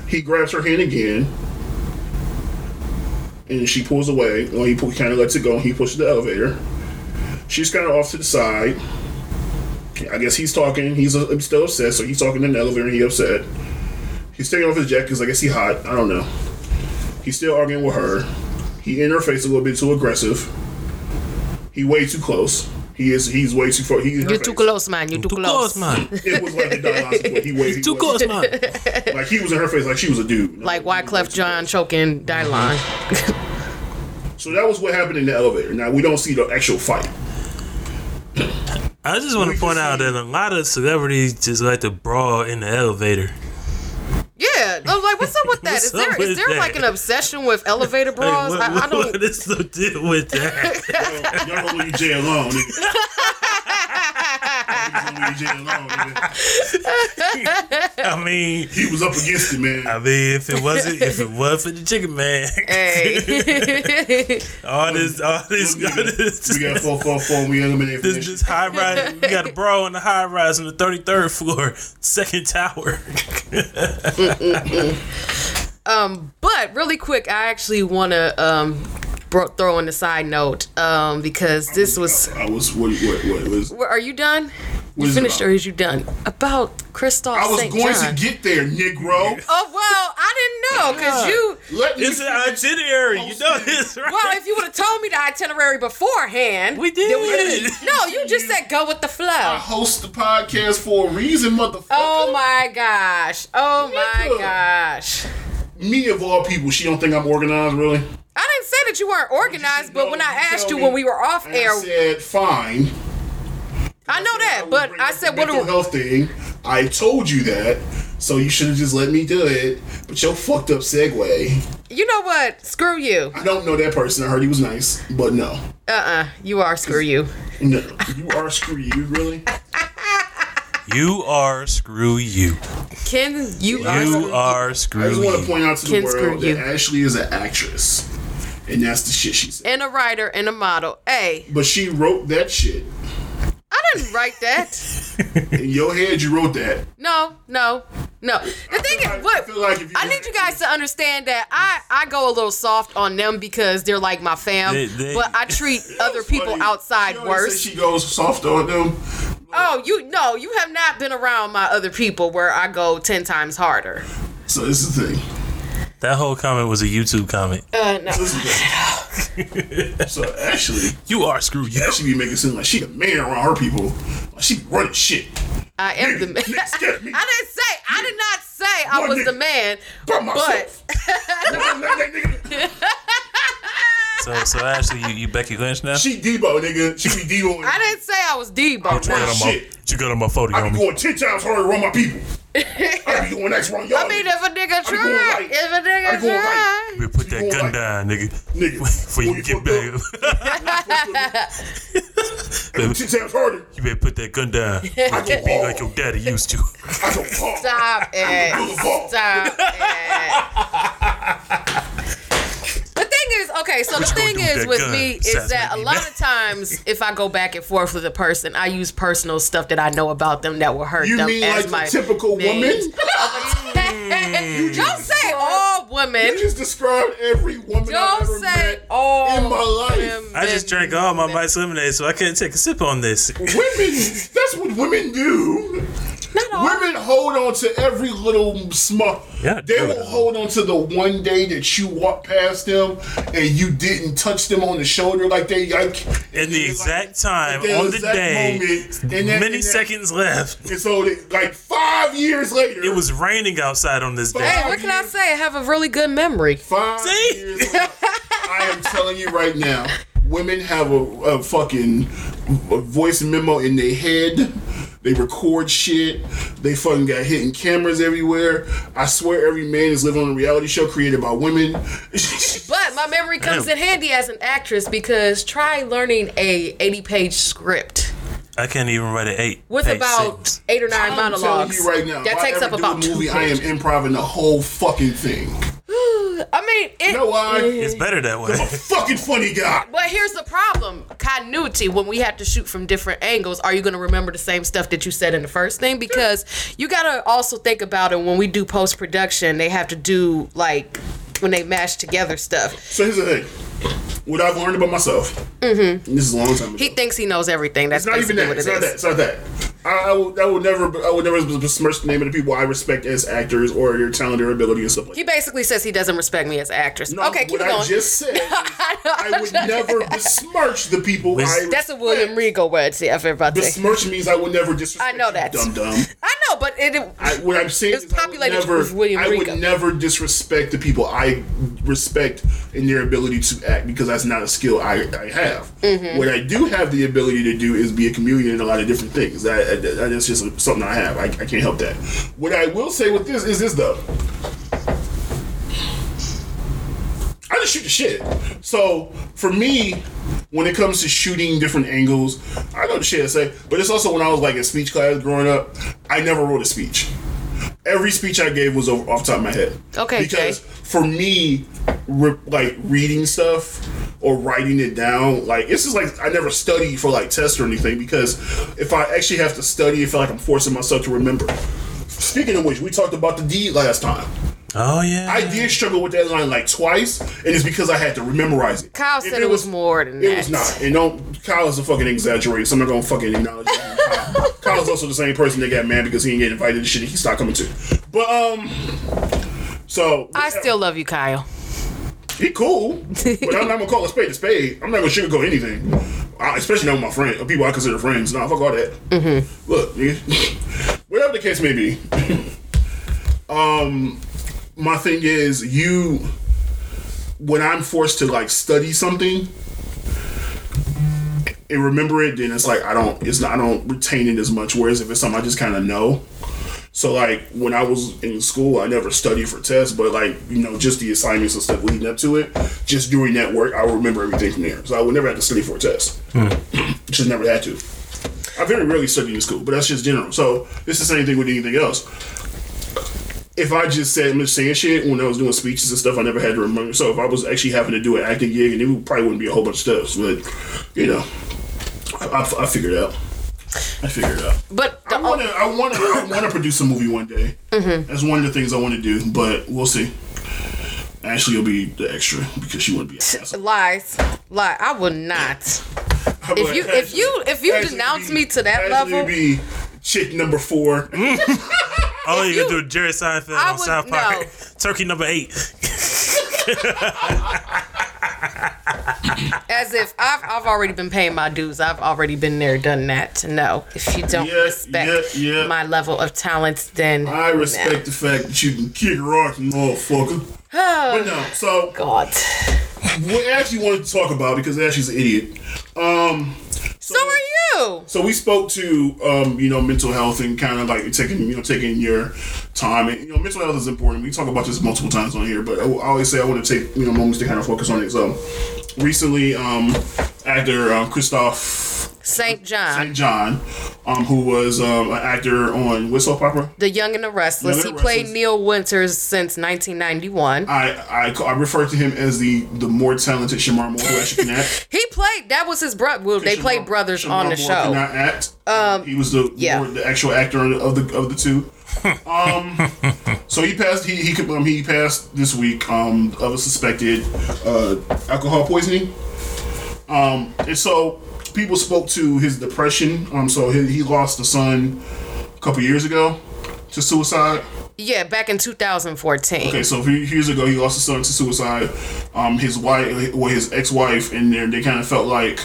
He grabs her hand again. And she pulls away. Well, he kind of lets it go. And he pushes the elevator. She's kind of off to the side. I guess he's talking. He's still upset, so he's talking in the elevator and he upset. He's taking off his jacket because I guess he hot. I don't know. He's still arguing with her. He interfaced a little bit too aggressive. He way too close. He is. He's way too far. He You're too face. close, man. You're too, Too close. close, man. It was like the dialogue. but He way he Too was- close, man. Like he was in her face, like she was a dude. Like Wyclef Jean choking Dylan. Uh-huh. So that was what happened in the elevator. Now we don't see the actual fight. I just want to point out that a lot of celebrities just like to brawl in the elevator. Yeah, I was like, what's up with that? What's Is there up is with there that? like an obsession with elevator Like, brawls? what, I, I don't. what is the deal with that? Y'all gonna leave Jay alone, nigga. Y'all gonna leave Jay alone. I mean, He was up against it, man. I mean, if it wasn't, if it was for the chicken man, Hey, all this, all this, all this, we got four four four. We eliminated this, finish. this high rise. We got a bro on the high rise on the thirty third floor, second tower. Um, but really quick, I actually want to um bro- throw in a side note um because this was. I was what what what was. Where, are you done? You is it finished about? or is you done? About Kristoff I was St. going John. to get there, Negro. Oh well, I didn't know because you. Let me It's an itinerary. You know this, right? Well, if you would have told me the itinerary beforehand, we did. then we- no, you just said go with the flow. I host the podcast for a reason, motherfucker. Oh my gosh! Oh my gosh! Me of all people, she don't think I'm organized, really. I didn't say that you weren't organized, but when I asked you me, when we were off air, I said fine. I know that, would but I said what mental do health thing. I told you that, so you should have just let me do it. But your fucked up segue. you know what? Screw you. I don't know that person. I heard he was nice, but no, Uh uh You are screw you. no, you are screw you, really. You are screw you. Ken, you, are You screw are I screw just want to you. point out to the Ken, screw world you. that Ashley is an actress, and that's the shit she said. and a writer and a model. Hey, But she wrote that shit I didn't write that. in your head. You wrote that. No, no, no. The thing I is, what feel like if you I need you guys to understand that I I go a little soft on them because they're like my fam, They- they- but I treat other people Funny. outside She worse. say She goes soft on them. Oh, you no, you have not been around my other people where I go ten times harder. So this is the thing. That whole comment was a YouTube comment. Uh, no. This is the thing. so actually, You are screwed. you. Ashley be making it seem like she the man around her people. Like she be running shit. I am the man. Nigga, nigga me. I didn't say. I did not say I was nigga. the man. By But myself. Nigga, So, so actually, you, you Becky Lynch now? she Debo, nigga. She be Debo. I didn't say I was Debo. What you got now. my, shit. you got on my photo, I be homie? going ten times harder to run my people. I be going next run y'all. I mean, if a nigga going try, right. if a I nigga be going try. We put that gun like- down, nigga. nigga. Before you when get fucked back. up, I go ten times harder. you better put that gun down. I go Be like your daddy used to. I go ball. Stop Build it. Stop it. The is, okay, so the What you thing do with is with gun? me is that a lot of times if I go back and forth with a person, I use personal stuff that I know about them that will hurt You them mean as like my a typical main- woman? Don't mm. say all women. You just described every woman I've Don't ever say met all in my life. women. I just drank all my Mike's lemonade, so I can't take a sip on this. Women, that's what women do. Not all. Women hold on to every little small. Yeah, they will it. hold on to the one day that you walked past them and you didn't touch them on the shoulder like they like. In the exact time, the on the day, moment, and that- many and that- seconds left. And so, they, like five years later, It was raining outside on this day. Hey, day. what can I say? I have a really good memory. Five See? years later, I am telling you right now, women have a, a fucking a voice memo in their head. They record shit. They fucking got hidden cameras everywhere. I swear every man is living on a reality show created by women. But my memory comes Damn. in handy as an actress because try learning a 80 page script I can't even write an eight. with page about sentence. eight or 9 I'm telling monologues. you right now, that if I takes ever up do about a two movie. I am improvising the whole fucking thing. I mean, it, You know why? It's better that way. I'm a fucking funny guy. But here's the problem: continuity. When we have to shoot from different angles, are you going to remember the same stuff that you said in the first thing? Because you got to also think about it. When we do post production, they have to do like when they mash together stuff. So here's the thing. What I've learned about myself. Mm-hmm. This is a long time ago. He thinks he knows everything. That's It's not even that. what It's not is. that. It's not that. I, I would, I would never, I would never besmirch the name of the people I respect as actors or their talent or ability and stuff like. He basically says he doesn't respect me as an actress. No, okay, keep what it going. I just said, I I would never besmirch the people Wis- I. That's a William. Regal word. See, everybody. Besmirch means I would never disrespect. I know that. Dumb dumb. I know, but it. it I, what I'm saying It's is I would never, with William I would Regal. never disrespect the people I respect in their ability to act because that's not a skill I, I have. Mm-hmm. What I do have the ability to do is be a chameleon in a lot of different things. That, that- that's just something I have. I, I can't help that. What I will say with this is this though. I just shoot the shit. So for me, when it comes to shooting different angles, I know the shit to say. But it's also when I was like in speech class growing up, I never wrote a speech. Every speech I gave was over, off the top of my head. Okay, Because Jay. for me, re- like reading stuff or writing it down, like it's just like I never study for like tests or anything because if I actually have to study, I feel like I'm forcing myself to remember. Speaking of which, we talked about the deed last time. Oh yeah. I did struggle with that line like twice, and it's because I had to memorize it. Kyle If said it was more than It that. was not. And don't Kyle is a fucking exaggerator, so I'm not gonna fucking acknowledge that. Kyle. Kyle's also the same person that got mad because he didn't get invited to shit he stopped coming to. But um so I still love you, Kyle. He cool, but I'm not gonna call a spade a spade. I'm not gonna sugarcoat anything, I, especially not with my friend, or people I consider friends. Nah, fuck all that. Mm-hmm. Look, nigga, whatever the case may be. um, my thing is you. When I'm forced to like study something and remember it, then it's like I don't. It's not. I don't retain it as much. Whereas if it's something I just kind of know. So like when I was in school, I never studied for tests, but like you know, just the assignments and stuff leading up to it, just doing that work, I would remember everything from there. So I would never have to study for a test. Hmm. just never had to. I very rarely studied in school, but that's just general. So it's the same thing with anything else. If I just said I'm just saying shit when I was doing speeches and stuff, I never had to remember. So if I was actually having to do an acting gig, and it probably wouldn't be a whole bunch of stuff, but you know, I, I, I figured it out. I figured it out. But the I want to. I want to. I want to produce a movie one day. Mm-hmm. That's one of the things I want to do, but we'll see. Ashley will be the extra because she wouldn't be. An asshole. lies, lie. I would not. If you- if you- if you Ashley denounce be- me to that Ashley level- be chick number four. Oh, you you- gonna do Jerry Seinfeld I on would- South Park? no. Turkey number eight. As if I've, I've already been paying my dues. I've already been there, done that. No, if you don't Yeah, respect yeah, yeah. my level of talent, then I respect the fact that you can kick rock, motherfucker. but no, so God. what Ashley wanted to talk about because Ashley's an idiot. Um, So are you? So we spoke to um, you know mental health and kind of like taking you know taking your time and you know mental health is important. We talk about this multiple times on here, but I, I always say I want to take you know moments to kind of focus on it. So recently, um, actor um, Kristoff Saint John, St. John, um, who was um, an actor on Whistle soap opera? the Young and the Restless. Young He the played Restless. Neil Winters since 1991. I, I I refer to him as the the more talented Shemar Moore who actually can act. He played. That was his brother. Well, they Shemar- played brothers Shemar on the Moore show. Cannot act. Um, he was the yeah. more, the actual actor of the of the two. Um, so he passed. He he um, he passed this week um, of a suspected uh, alcohol poisoning. Um, and so people spoke to his depression. Um, so he, he lost a son a couple years ago to suicide. Yeah, back in 2014. Okay, so a few years ago, he lost a son to suicide. Um, his wife, well, his ex-wife, and there they kind of felt like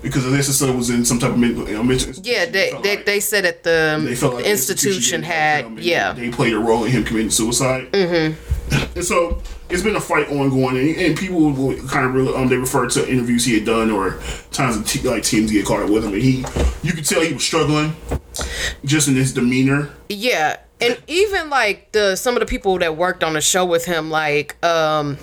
because of this, his son was in some type of mental, you know, mental Yeah, institution, they, they, like- they said that the they felt like the institution had, help him, and yeah. they played a role in him committing suicide. Mm-hmm. And so it's been a fight ongoing, and, and people will kind of really, um, they refer to interviews he had done or times of t- like he had caught up with him, and he, you could tell he was struggling, just in his demeanor. Yeah, and even like the some of the people that worked on the show with him, like um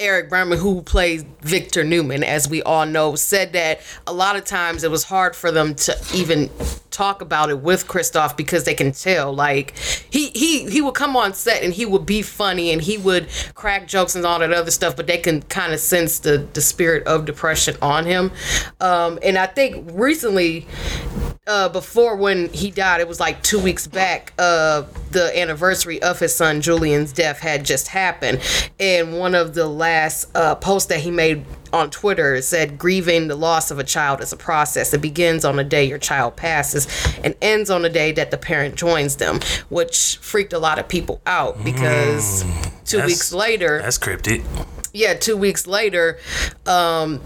Eric Berman, who plays Victor Newman, as we all know, said that a lot of times it was hard for them to even talk about it with Kristoff because they can tell. Like he he he would come on set and he would be funny and he would crack jokes and all that other stuff, but they can kind of sense the the spirit of depression on him. Um, and I think recently uh, before when he died, it was like two weeks back. Uh, the anniversary of his son Julian's death had just happened, and one of the last uh, posts that he made on Twitter. Said, "Grieving the loss of a child is a process. It begins on the day your child passes and ends on the day that the parent joins them," which freaked a lot of people out because two weeks later, That's cryptic. Yeah, two weeks later, um,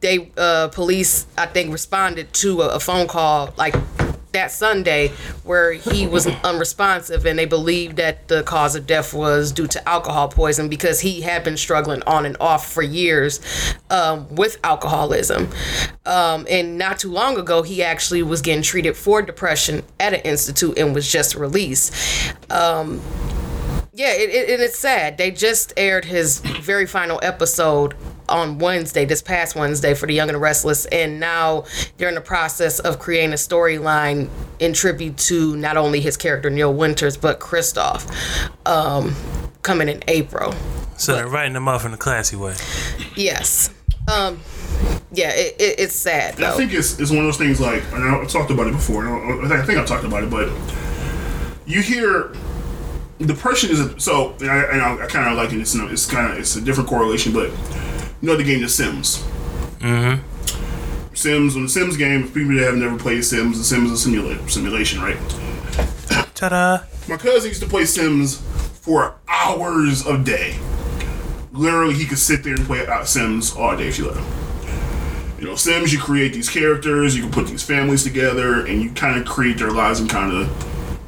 they uh, police I think responded to a, a phone call like that Sunday where he was unresponsive, and they believed that the cause of death was due to alcohol poison because he had been struggling on and off for years um, with alcoholism. Um, and not too long ago, he actually was getting treated for depression at an institute and was just released. Um, yeah, it, it, and it's sad. They just aired his very final episode on Wednesday, this past Wednesday, for The Young and the Restless, and now they're in the process of creating a storyline in tribute to not only his character Neil Winters but Kristoff, um, coming in April. So they're writing them off in a classy way. Yes, um, yeah, it, it, it's sad I think it's, it's one of those things like, and I talked about it before. and I, I think- I think I talked about it, but you hear depression is a, so, and I, and I, I kind of like it. It's, not- it's kind of it's a different correlation, but you know the game The Sims. Mm-hmm. Sims on the Sims game. For people that have never played Sims, the Sims is a simula- simulation, right? Ta-da! My cousin used to play Sims for hours a day. Literally, he could sit there and play uh, Sims all day if you let him. You know, Sims, you create these characters, you can put these families together, and you kind of create their lives and kind of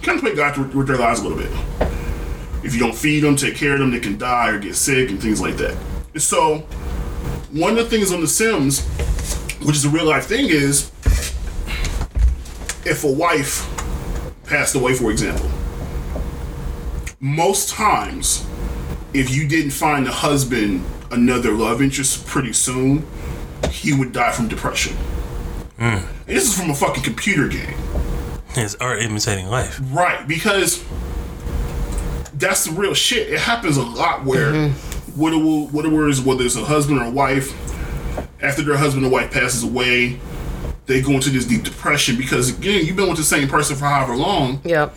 kind of play God with, with their lives a little bit. If you don't feed them, take care of them, they can die or get sick and things like that. So, one of the things on The Sims, which is a real life thing, is if a wife passed away, for example, most times, if you didn't find a husband another love interest pretty soon, he would die from depression. Hmm. And this is from a fucking computer game. It's art imitating life. Right, because that's the real shit. It happens a lot where mm-hmm. widow widowers, whether it's a husband or a wife, after their husband or wife passes away, they go into this deep depression because again, you've been with the same person for however long. Yep.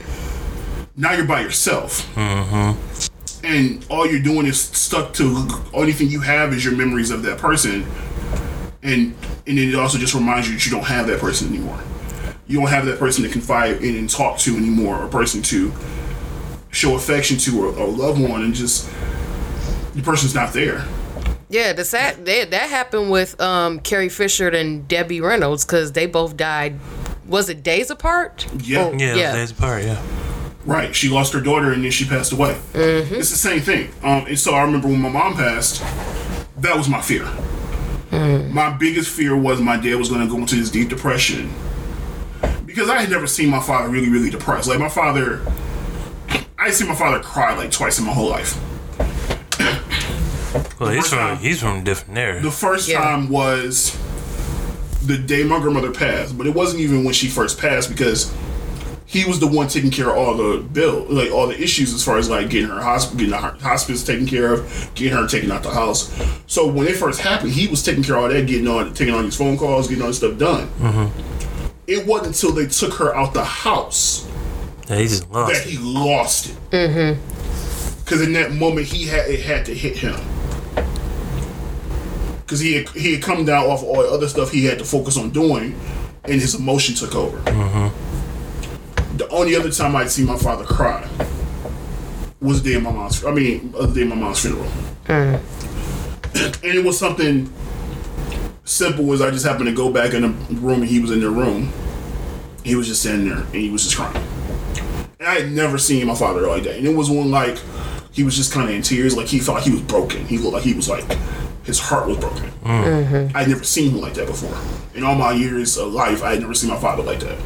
Now you're by yourself. Mm-hmm. And all you're doing is stuck to only thing you have is your memories of that person. And and then it also just reminds you that you don't have that person anymore. You don't have that person to confide in and talk to anymore, or a person to show affection to, or, or love one, and just the person's not there. Yeah, the sad that that happened with um, Carrie Fisher and Debbie Reynolds because they both died. Was it days apart? Yeah. Oh, Yeah, Yeah. that's part. Yeah. Right. She lost her daughter and then she passed away. It's the same thing. Um, and so I remember when my mom passed, that was my fear. My biggest fear was my dad was going to go into this deep depression because I had never seen my father really, really depressed. Like my father, I had seen my father cry like twice in my whole life. Well, he's from time- he's from a different era. The first Yeah. time was the day my grandmother passed, but it wasn't even when she first passed because he was the one taking care of all the bill, like all the issues as far as like getting her hospital, getting her hospice taken care of, getting her taken out the house. So when it first happened, he was taking care of all that, getting on, taking on these phone calls, getting all this stuff done. Mm-hmm. It wasn't until they took her out the house Yeah, he just lost that it. he lost it. Mm-hmm. Because in that moment, he had it had to hit him. Because he had, he had come down off all the other stuff he had to focus on doing, and his emotion took over. Mhm. The only other time I'd see my father cry was the day of my mom's. I mean, the day of my mom's funeral, mm. and it was something simple. As I just happened to go back in the room, and he was in the room. He was just standing there, and he was just crying. And I had never seen my father like that. And it was one like he was just kind of in tears, like he felt like he was broken. He looked like he was like his heart was broken. Mm-hmm. I'd never seen him like that before. In all my years of life, I had never seen my father like that.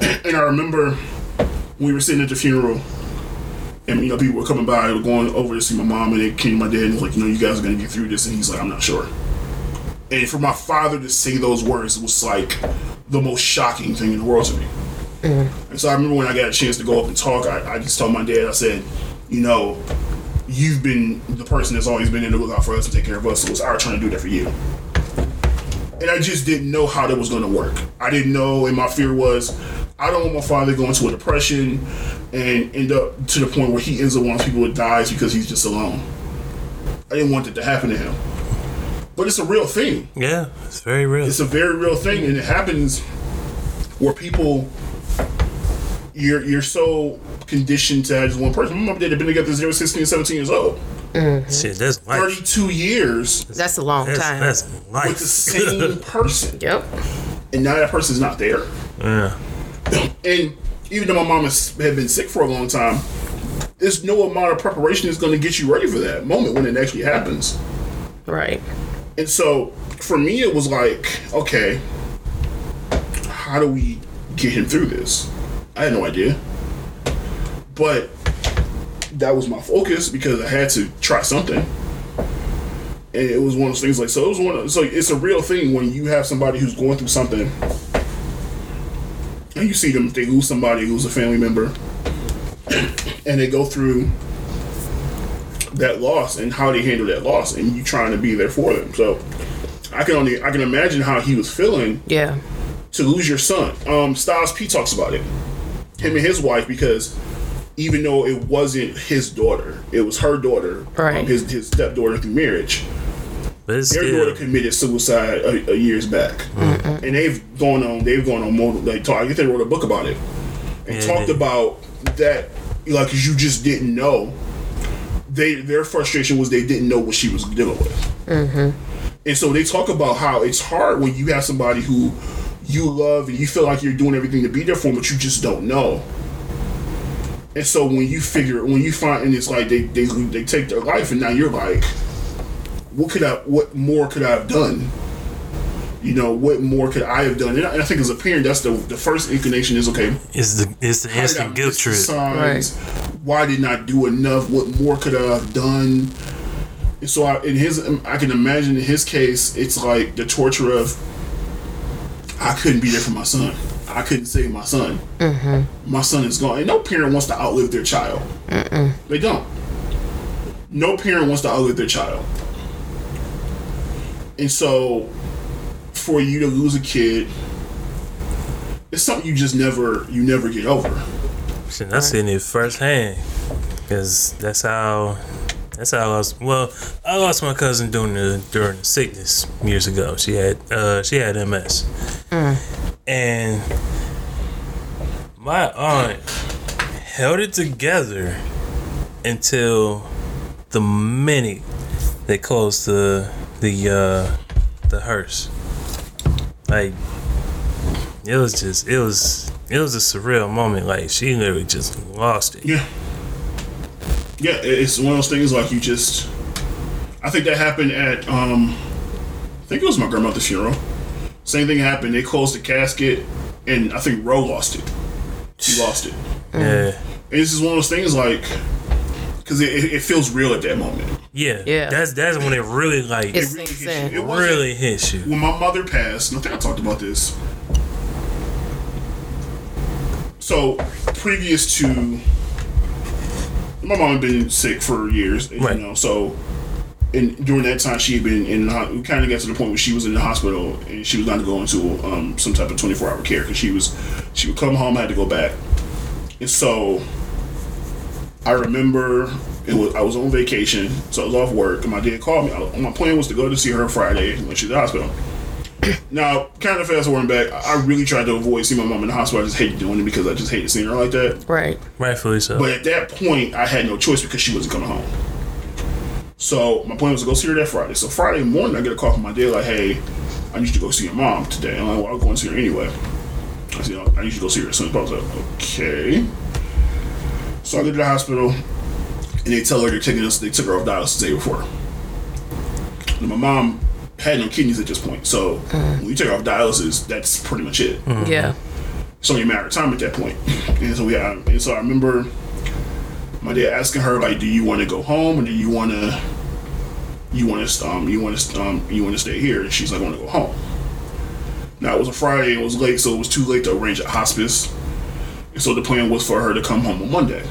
and I remember we were sitting at the funeral, and you know people were coming by, were going over to see my mom, and they came to my dad and was like, you know, you guys are gonna get through this, and he's like, I'm not sure. And for my father to say those words was like the most shocking thing in the world to me. And so I remember when I got a chance to go up and talk, I, I just told my dad, I said, you know, you've been the person that's always been in the lookout for us and take care of us, so it's our turn to do that for you. And I just didn't know how that was going to work. I didn't know, and my fear was, I don't want my father to go into a depression and end up to the point where he ends up one of people that dies because he's just alone. I didn't want that to happen to him. but it's a real thing. Yeah, it's very real. It's a very real thing, and it happens where people you're you're so conditioned to have just one person. My mom and dad have been together since they were 16 and 17 years old. Mm-hmm. Shit, that's life. 32 years That's a long That's, time. that's life. with the same person, yep. and now that person's not there. yeah. And even though my mom has had been sick for a long time, there's no amount of preparation that's going to get you ready for that moment when it actually happens. Right. And so for me, it was like, okay, how do we get him through this? I had no idea. But that was my focus because I had to try something. And it was one of those things like, so it was one of, so it's a real thing when you have somebody who's going through something and you see them, they lose somebody who's a family member and they go through that loss and how they handle that loss and you trying to be there for them. So I can only I can imagine how he was feeling Yeah. to lose your son. Um Styles P talks about it. Him and his wife because even though it wasn't his daughter, it was her daughter, Right. um, his his stepdaughter through marriage. But Their still, daughter committed suicide a, a years back, and they've gone on. They've gone on more. They talk. I guess they wrote a book about it and Yeah, talked they- about that. Like, 'cause you just didn't know. They their frustration was they didn't know what she was dealing with, and so they talk about how it's hard when you have somebody who you love and you feel like you're doing everything to be there for them, but you just don't know. And so when you figure, when you find, and it's like they they they take their life, and now you're like, what could I, what more could I have done? You know, what more could I have done? And I, and I think as a parent, that's the the first inclination is okay. it's the it's the how instant guilt trip. signs? Why didn't I do enough? What more could I have done? And so I, in his, I can imagine in his case, it's like the torture of I couldn't be there for my son. I couldn't save my son. Mm-hmm. My son is gone. And no parent wants to outlive their child. They don't. No parent wants to outlive their child. And so, for you to lose a kid, it's something you just never, you never get over. Shit, I seen it firsthand. Cause that's how that's how I lost. Well, I lost my cousin during the during the sickness years ago. She had uh she had MS, and my aunt held it together until the minute they closed the the uh the hearse. Like it was just it was it was a surreal moment. Like she literally just lost it. Yeah. Yeah, it's one of those things like you just. I think that happened at. um I think it was my grandmother's funeral. Same thing happened. They closed the casket, and I think Roe lost it. She lost it. Yeah, And this is one of those things like. Because it, it, it feels real at that moment. yeah, Yeah. That's that's when it really like It it sinks hits in. you. It really hits you. when my mother passed, and I think I talked about this. So, previous to my mom had been sick for years, Right. you know. So, and during that time, she had been in. We kind of got to the point where she was in the hospital, and she was going to go into um, some type of twenty four hour care because she was she would come home, I had to go back, and so I remember it was I was on vacation, so I was off work, and my dad called me. I, my plan was to go to see her Friday when she's at the hospital. Now, kind of fast forwarding back, I I really tried to avoid seeing my mom in the hospital. I just hated doing it because I just hated seeing her like that. Right. Rightfully so. But at that point, I had no choice because she wasn't coming home. So my plan was to go see her that Friday. So Friday morning, I get a call from my dad like, "Hey, I need you to go see your mom today." I'm like, "Well, I'll go and see her anyway." I said, "I need you to go see her as soon as possible." I was like, "Okay." So I go to the hospital, and they tell her they're taking us. They took her off dialysis the day before. And my mom had no kidneys at this point, so when you take off dialysis, that's pretty much it Yeah. it's only a matter of time at that point. And so we had, and so I remember my dad asking her like, "Do you want to go home, or do you want to, you want to, um, you want to, um, you want to stay here?" And she's like, "I want to go home." Now it was a Friday, it was late, so it was too late to arrange a hospice. And so the plan was for her to come home on Monday.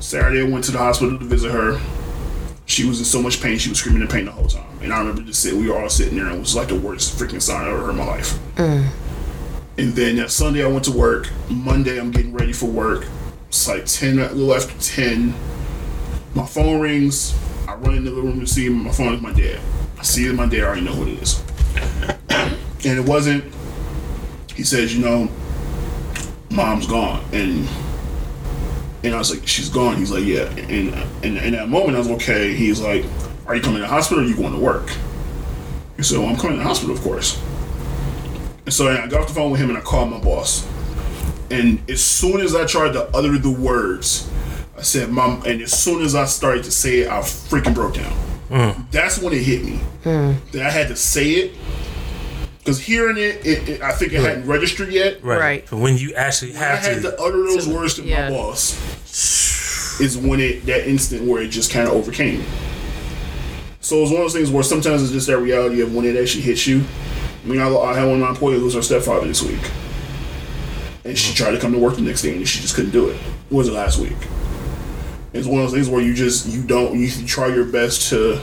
Saturday, I went to the hospital to visit her. She was in so much pain, she was screaming in pain the whole time. And I remember just sitting, we were all sitting there, and it was like the worst freaking sign I ever heard in my life. Mm. And then that Sunday I went to work. Monday I'm getting ready for work. It's like ten, a little after ten. My phone rings. I run in the room to see him. My phone is my dad. I see it my dad. I already know who it is. and it wasn't. He says, you know, mom's gone, and and I was like, she's gone. He's like, yeah. And and in that moment, I was okay. He's like, are you coming to the hospital? or are you going to work? He said, well, I'm coming to the hospital, of course. And so I got off the phone with him and I called my boss. And as soon as I tried to utter the words, I said, Mom, and as soon as I started to say it, I freaking broke down. Mm. That's when it hit me. Hmm. That I had to say it. Because hearing it, it, it, I think it hadn't registered yet. Right. Right. But when you actually I have had to, to utter those words to yeah. my boss. Is when it that instant where it just kind of overcame. Me. So it's one of those things where sometimes it's just that reality of when it actually hits you. I mean, I, I had one of my employees lose her stepfather this week, and she tried to come to work the next day and she just couldn't do it. What was it last week? It's one of those things where you just you don't you try your best to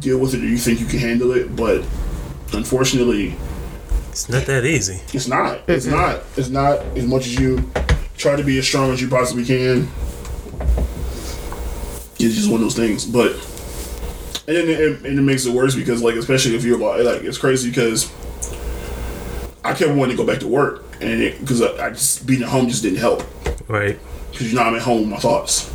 deal with it or you think you can handle it, but unfortunately, it's not that easy. it's not. Mm-hmm. It's not. It's not as much as you try to be as strong as you possibly can. It's just one of those things. But and then it, and it makes it worse because like especially if you're like it's crazy because I kept wanting to go back to work and because I, I just being at home just didn't help Right. because you know I'm at home with my thoughts.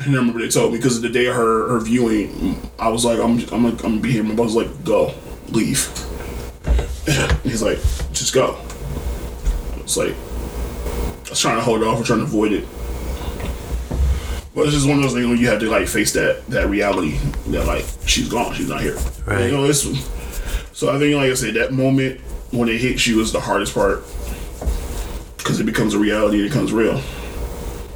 And I remember they told me because of the day of her her viewing, I was like, I'm I'm gonna, I'm gonna be here. My boss was like, go, leave. He's like, just go. It's like I was trying to hold it off, or trying to avoid it. But it's just one of those things where you have to like face that that reality that like she's gone, she's not here. Right. You know, it's so I think like I said, that moment when it hits you is the hardest part because it becomes a reality, it becomes real.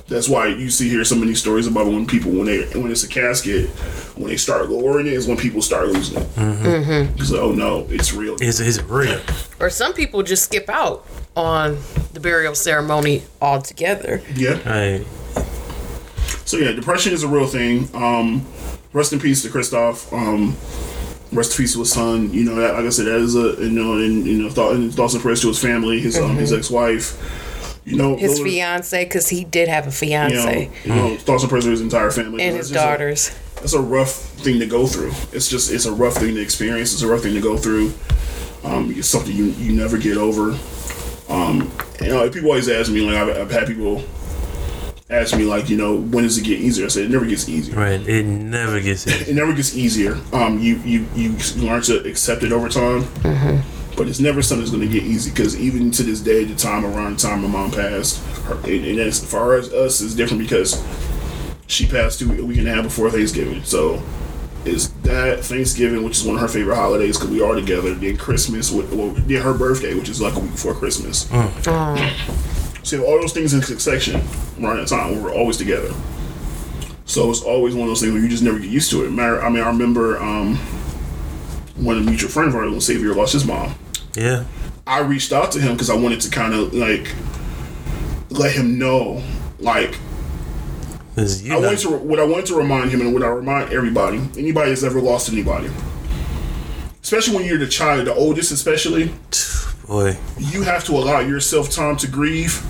That's why you see here so many stories about when people when they when it's a casket, when they start lowering it is when people start losing it. Mm-hmm. It's like, oh no, it's real. Is is it real? Or some people just skip out on the burial ceremony altogether. yeah. Right. So yeah, depression is a real thing. Um, rest in peace to Kristoff. Um, rest in peace to his son. You know, that, like I said, that is a you know, and you know, thought, and thoughts and prayers to his family, his um, his ex wife. You know, His those fiance, because he did have a You know, fiance, you know, thoughts and prayers to his entire family. and his just a- daughters. it's a rough thing to go through. It's just it's a rough thing to experience. It's a rough thing to go through. Um, it's something you you never get over. Um, you know, people always ask me like I've, I've had people ask me like you know when does it get easier? I said it never gets easier. Right. It never gets easy. It never gets easier. Um, you you you learn to accept it over time. But it's never something that's going to get easy because even to this day, the time around the time my mom passed, her, and, and as far as us, is different because she passed two a week and a half before Thanksgiving. So is that Thanksgiving, which is one of her favorite holidays because we are together. Then Christmas, with, well, then her birthday, which is like a week before Christmas. So all those things in succession around that time, we were always together. So it's always one of those things where you just never get used to it. I mean, I remember um, when a mutual friend of ours, when Xavier lost his mom. Yeah. I reached out to him because I wanted to kind of like let him know, like you I wanted to what I wanted to remind him and what I remind everybody, anybody that's ever lost anybody, especially when you're the child, the oldest especially, boy. you have to allow yourself time to grieve.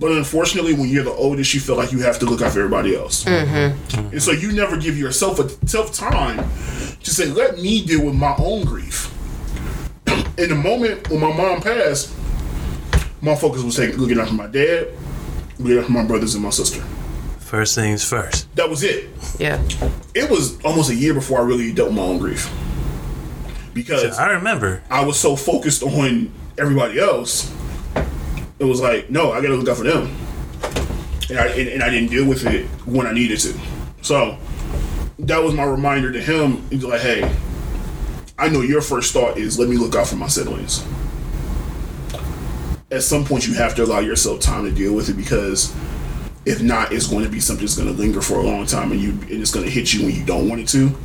But unfortunately, when you're the oldest, you feel like you have to look out for everybody else, mm-hmm. and so you never give yourself a self time to say, "Let me deal with my own grief." In the moment when my mom passed, my focus was taking looking out for my dad, looking out for my brothers and my sister. First things first. That was it. Yeah. It was almost a year before I really dealt with my own grief because I remember. I was so focused on everybody else. It was like, no, I gotta look out for them, and I and, and I didn't deal with it when I needed to. So that was my reminder to him. He's like, hey, I know your first thought is let me look out for my siblings. At some point, you have to allow yourself time to deal with it because if not, it's going to be something that's going to linger for a long time, and you and it's going to hit you when you don't want it to.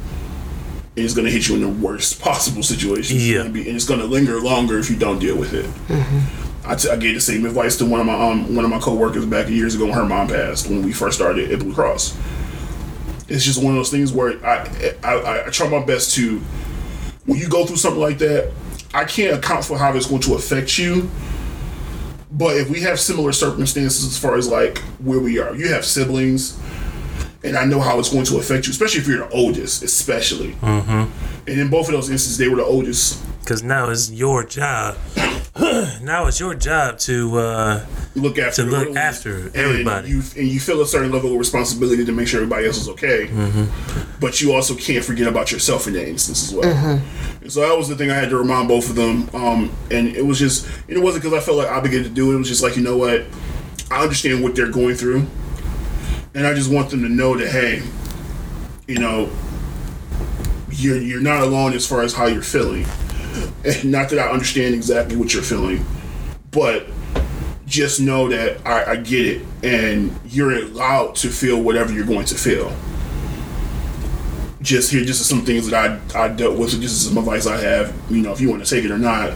It's going to hit you in the worst possible situation. Yeah. and it's going to linger longer if you don't deal with it. I, t- I gave the same advice to one of my um one of my coworkers back years ago when her mom passed when we first started at Blue Cross. It's just one of those things where I I, I, I try my best to when you go through something like that, I can't account for how it's going to affect you. But if we have similar circumstances as far as like where we are, you have siblings, and I know how it's going to affect you, especially if you're the oldest, especially. Mm-hmm. And in both of those instances, they were the oldest. Because now it's your job. now it's your job to uh, Look after To look oldest. after And everybody. you and you feel a certain level of responsibility to make sure everybody else is okay. Mm-hmm. But you also can't forget about yourself in that instance as well. And so that was the thing I had to remind both of them. Um, and it was just, it wasn't because I felt like obligated to do it. It was just like, you know what? I understand what they're going through. And I just want them to know that, hey, you know, you're, you're not alone as far as how you're feeling. And not that I understand exactly what you're feeling, but just know that I, I get it. And you're allowed to feel whatever you're going to feel just here, just some things that I I dealt with. Just some advice I have. You know, if you want to take it or not.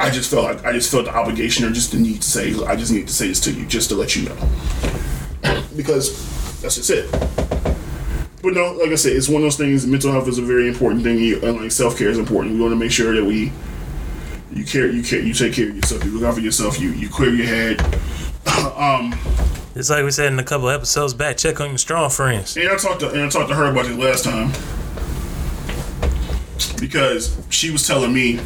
I just felt like I just felt the obligation or just the need to say I just need to say this to you just to let you know because that's just it. But no, like I said, it's one of those things. Mental health is a very important thing, and like self care is important. We want to make sure that we you care, you care, you take care of yourself. You look out for yourself. You you clear your head. um, It's like we said in a couple episodes back. Check on your strong friends. And I talked to and I talked to her about this last time because she was telling me.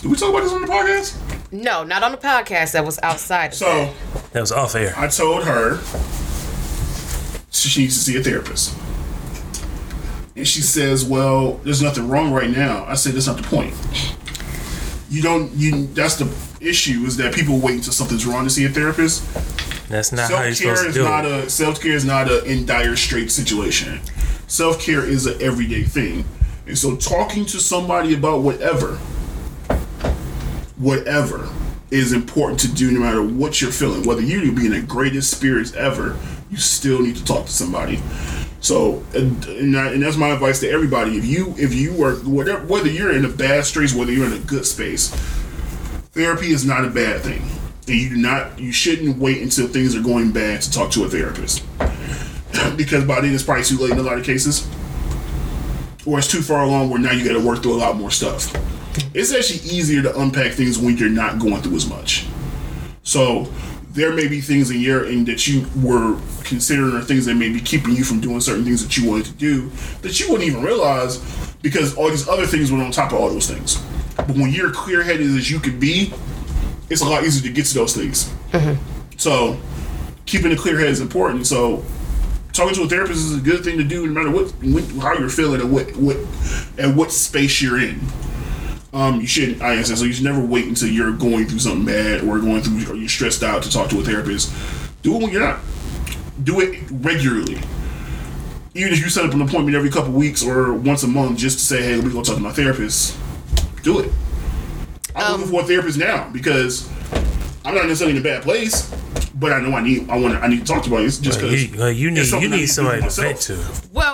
Did we talk about this on the podcast? No, not on the podcast. That was outside. Of So that. That was off air. I told her she needs to see a therapist, and she says, "Well, there's nothing wrong right now." I said, "That's not the point. You don't. You that's the issue is that people wait until something's wrong to see a therapist. That's not how you're Self care supposed to is do not it. a self care is not a in dire straight situation. Self care is an everyday thing, and so talking to somebody about whatever, whatever is important to do no matter what you're feeling. Whether you be in the greatest spirits ever, you still need to talk to somebody. So, and, and, that's my advice to everybody. If you if you are whatever whether you're in a bad space, whether you're in a good space, therapy is not a bad thing. And you do not you shouldn't wait until things are going bad to talk to a therapist. because by then it's probably too late in a lot of cases. Or it's too far along where now you gotta work through a lot more stuff. It's actually easier to unpack things when you're not going through as much. So there may be things in your in that you were considering or things that may be keeping you from doing certain things that you wanted to do that you wouldn't even realize because all these other things were on top of all those things. But when you're clear headed as you could be, it's a lot easier to get to those things. Mm-hmm. So keeping a clear head is important. So talking to a therapist is a good thing to do no matter what, what how you're feeling and what what and what space you're in. Um, you shouldn't. I said so. You should never wait until you're going through something bad or going through or you're stressed out to talk to a therapist. Do it when you're not. Do it regularly. Even if you set up an appointment every couple weeks or once a month, just to say, "Hey, let me go talk to my therapist." Do it. I'm looking for a therapist now because I'm not necessarily in a bad place, but I know I need. I want. to I need to talk to somebody. It's just Like, because you, like, you need you need somebody to vent to. Well, I, I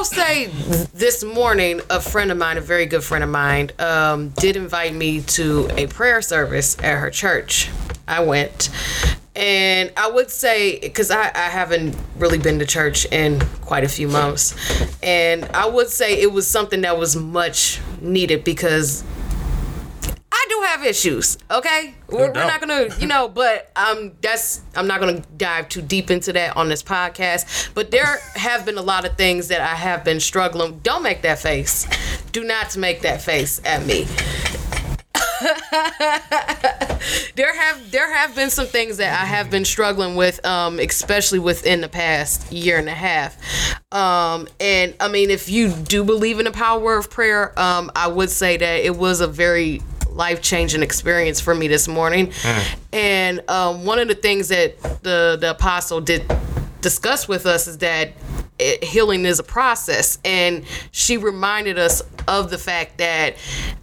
will say this morning, a friend of mine, a very good friend of mine, um, did invite me to a prayer service at her church. I went. And I would say, because I, I haven't really been to church in quite a few months, and I would say it was something that was much needed because do have issues. Okay, we're, we're not gonna, you know, but um, that's I'm not gonna dive too deep into that on this podcast. But there have been a lot of things that I have been struggling. Don't make that face. Do not make that face at me. there have there have been some things that I have been struggling with, um, especially within the past year and a half. Um, and I mean, if you do believe in the power of prayer, um, I would say that it was a very life changing experience for me this morning. And um, one of the things that the the apostle did discuss with us is that it, healing is a process and she reminded us of the fact that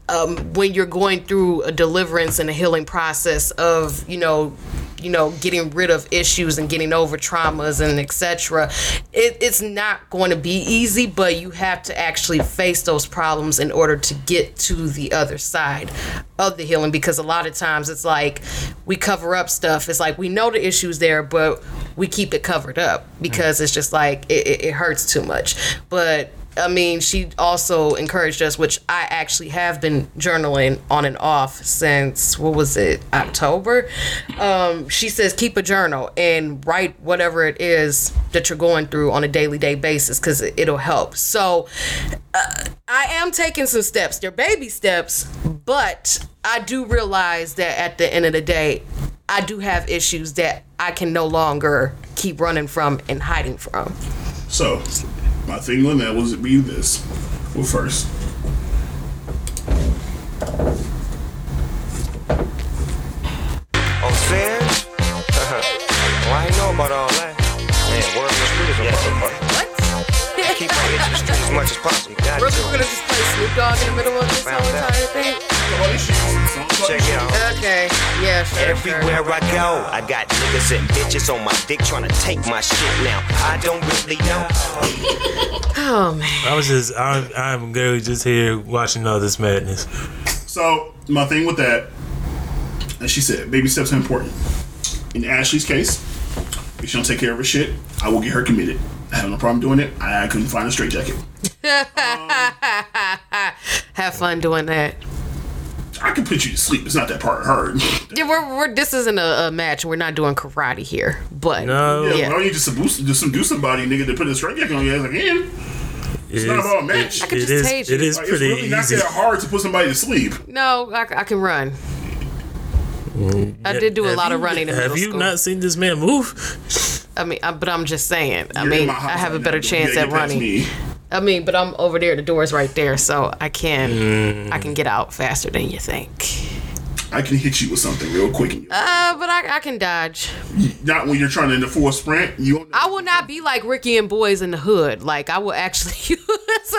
um, when you're going through a deliverance and a healing process of you know you know getting rid of issues and getting over traumas and etc it, it's not going to be easy but you have to actually face those problems in order to get to the other side of the healing because a lot of times it's like we cover up stuff. It's like we know the issues there but we keep it covered up because it's just like it, it, it hurts too much. But I mean, she also encouraged us, which I actually have been journaling on and off since what was it, October. Um, she says keep a journal and write whatever it is that you're going through on a daily day basis because it'll help. So uh, I am taking some steps. They're baby steps, but I do realize that at the end of the day, I do have issues that I can no longer keep running from and hiding from. So, my thing on that was it be this. Well, first, Oh, serious? well, I know about all that. Man, word on the street is a motherfucker. What? Keep my itch in the street as much as possible. Got we're gonna just play Snoop Dogg in the middle of this whole Found out. entire thing? all these shit, songs Check it out. Okay, yeah, sure. Everywhere sure. I go, I got niggas and bitches on my dick trying to take my shit now. I don't really know. Oh man. I was just, I'm, I'm literally just here watching all this madness. So my thing with that, as she said, baby steps are important. In Ashley's case, if she don't take care of her shit, I will get her committed. I have no problem doing it. I couldn't find a straight jacket. Have fun doing that. I can put you to sleep. It's not that part hard. Yeah, we're, we're this isn't a, a match. We're not doing karate here, but No. Yeah, Yeah. why don't you just seduce, just seduce somebody, nigga, to put a straight jacket on your ass again? It's not about a match. I could just is, tase it you. is Like, it's pretty really not that hard to put somebody to sleep. no, I, I can run. I did do a Have lot of running in Have middle you school. not seen this man move? I mean, I, but I'm just saying. I You're in mean, I have a better now. chance Yeah, at running. me. I mean, but I'm over there. The door's right there, so I can Mm. I can get out faster than you think. I can hit you with something real quick. Uh, but I, I can dodge. not when you're trying to in the full sprint. You don't, I will not be like Ricky and Boys in the Hood. Like I will actually use So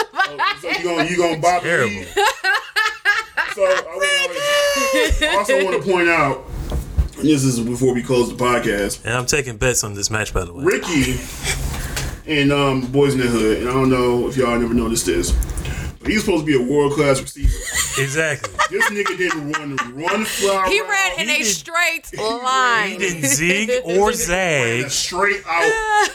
you gonna you gonna bop me? Terrible. So I, would always- I also want to point out. This is before we close the podcast. And I'm taking bets on this match, by the way. Ricky and um, Boys in the Hood, and I don't know if y'all never noticed this, but he's supposed to be a world class receiver. Exactly. This nigga didn't run one fly. He route. ran in He a did- straight He line. didn't zig or ran zag. a straight out.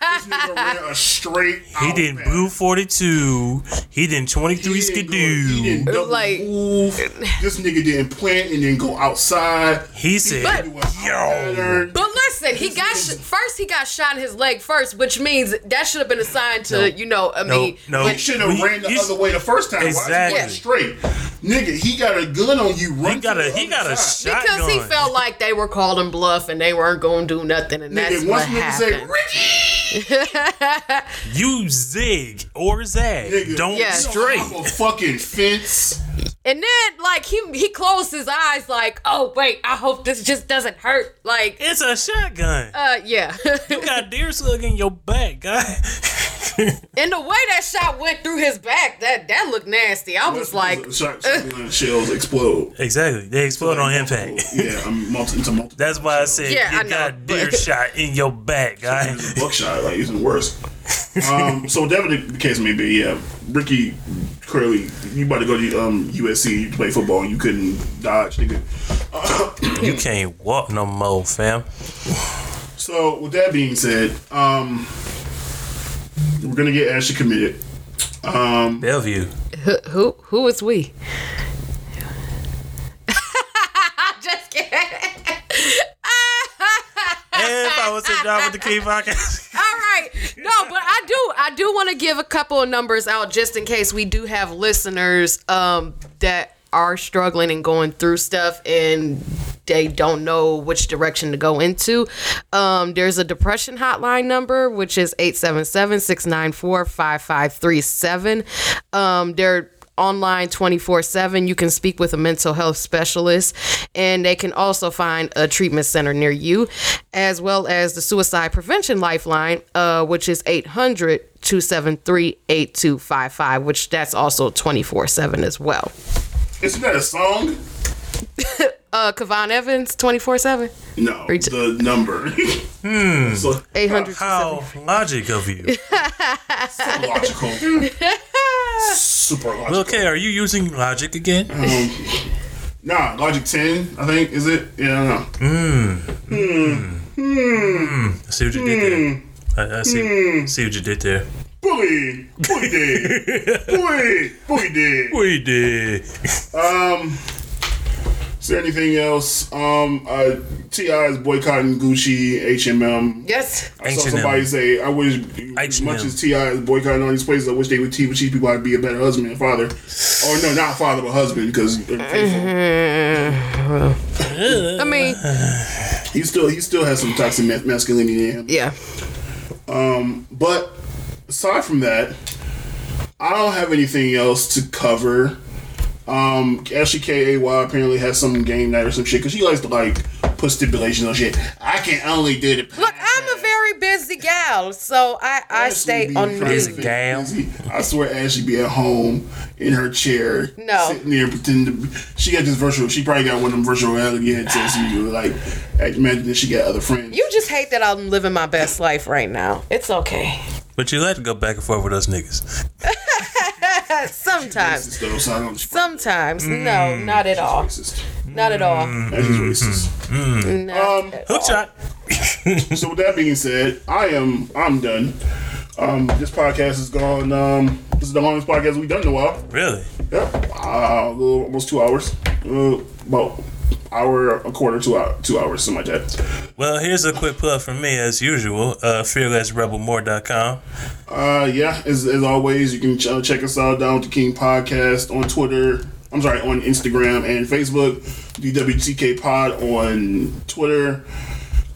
this nigga ran a straight out. He didn't pass. blue 42. He didn't 23 He didn't go- He didn't skidoo. double Like- move. This nigga didn't plant and then go outside. He said, But- Do a pattern. But listen, he got sh- first. He got shot in his leg first, which means that should have been a sign to you know. I mean, no. when- He should have We- ran the you- other way the first time. Why is he Exactly. straight? Nigga, he got a gun on you. Run he got a he other got a shotgun. because he felt like they were calling bluff and they weren't going to do nothing, and that's Nigga, what once nigga say happened. Ricky, You zig or zag. nigga, Don't Yeah. straight. Off a fucking fence. and then like he he closed his eyes, like, oh wait, I hope this just doesn't hurt. Like, It's a shotgun. uh, yeah. You got deer slug in your back, guy. and the way that shot went through his back, that that looked nasty. I was like, shot, shotgun shells explode. exactly. They explode on impact. Yeah, I'm multi, into multiple. That's why I said Yeah, you I know, got deer shot in your back, guy. It's a buckshot, like it's the worst. um, so whatever the, the case may be, yeah, Ricky clearly you about to go to um, USC to play football and you couldn't dodge, nigga. You can't walk no more, fam. So with that being said, um, we're gonna get Ashley committed. Um, Bellevue. who who, who is we? just kidding. if I was to drop with the Key podcast. All right. No, but I do I do want to give a couple of numbers out just in case we do have listeners um that are struggling and going through stuff and they don't know which direction to go into. Um, there's a depression hotline number, which is 877-694-5537. Um, they're online 24-7 you can speak with a mental health specialist and they can also find a treatment center near you as well as the suicide prevention lifeline uh, which is 800-273-8255 which that's also 24-7 as well isn't that a song? uh Kevon Edmonds 24-7 No, Reach- the number. hmm. So 800 How logic of you. super logical. super logical. Okay, are you using logic again? Um, nah, Logic 10, I think, is it? Yeah, I don't know. Hmm. Hmm. Hmm. I see what you did there. I, I see, see what you did there. But Boogie, Boogie did, Boogie, Boogie did. We did. Is there anything else? Um, uh, T.I. is boycotting Gucci, H and M. Yes. I saw H&M. somebody say, "I wish, as H&M. much as T.I. is boycotting all these places, I wish they would teach teach people how to be a better husband and father, or no, not father but husband, because I mean, he still he still has some toxic masculinity in him. yeah. Um, but aside from that, I don't have anything else to cover. Um, Ashley K A Y apparently has some game night or some shit because she likes to like put stipulations on shit. I can only do the. Look, I'm a very busy gal, so I, I Ashley stay on trying to Busy gal. I swear, Ashley be at home in her chair, No. sitting there pretending to. Be, she got this virtual. She probably got one of them virtual reality headsets. and you like, imagine that she got other friends. You just hate that I'm living my best life right now. It's okay. But you like to go back and forth with us niggas. Sometimes. Racist, though, so I don't. Sometimes. No, not at all. Not at all. That is racist. Not Um, at Hook all. shot. So with that being said, I am I'm done. Um, this podcast is gone. Um, this is the longest podcast we've done in a while. Really? Yep, uh, a little, almost two hours. Uh, about hour, a quarter, two hour, two hours, something like that. Well, here's a quick plug from me, as usual. Uh, FearlessRebelMore.com. Uh, yeah, as, as always, you can ch- uh, check us out down to King Podcast on Twitter. I'm sorry, on Instagram and Facebook. DWTK Pod on Twitter.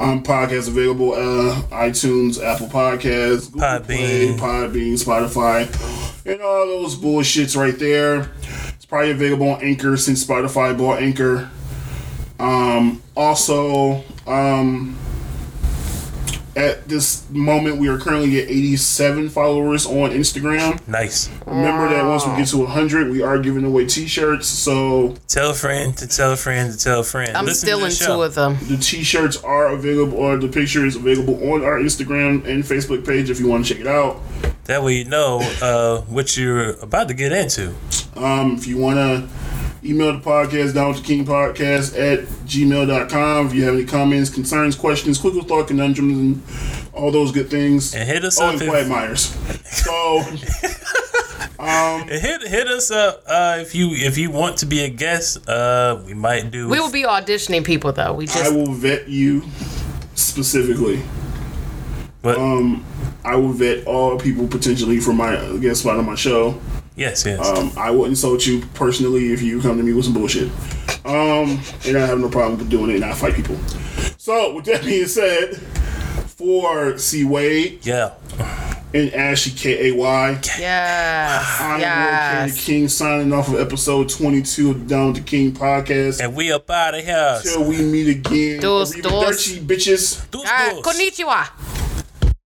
Um, podcast available uh, iTunes, Apple Podcasts, Google Play, Podbean. Podbean, Spotify, and all those bullshits right there. It's probably available on Anchor since Spotify bought Anchor. Um, also, um, at this moment, we are currently at 87 followers on Instagram. Nice. Remember that once we get to 100, we are giving away T-shirts. So Tell a friend to tell a friend to tell a friend. I'm Listen still to in the two of them. the T-shirts are available, or the picture is available on our Instagram and Facebook page if you want to check it out. That way you know uh, what you're about to get into. Um, if you want to email the podcast down to kingpodcast at gmail.com. If you have any comments, concerns, questions, quick thought conundrums, and all those good things. And hit us Oh, up and if- quagmires. So, And hit hit us up uh, if you if you want to be a guest. Uh, we might do. We will be auditioning people though. We just I will vet you specifically. But Um, I will vet all people potentially for my uh, guest spot on my show. Yes, yes. Um, I will insult you personally if you come to me with some bullshit. Um, and I have no problem with doing it, and I fight people. So, with that being said, for C Wade yeah. and Ashley K A Y, yes, I'm Will King signing off of episode 22 of the Down to King podcast. And we up out of here. Until we meet again, Dos, dos. Arrivederci, bitches. Deuce, Ah, deuce. konnichiwa.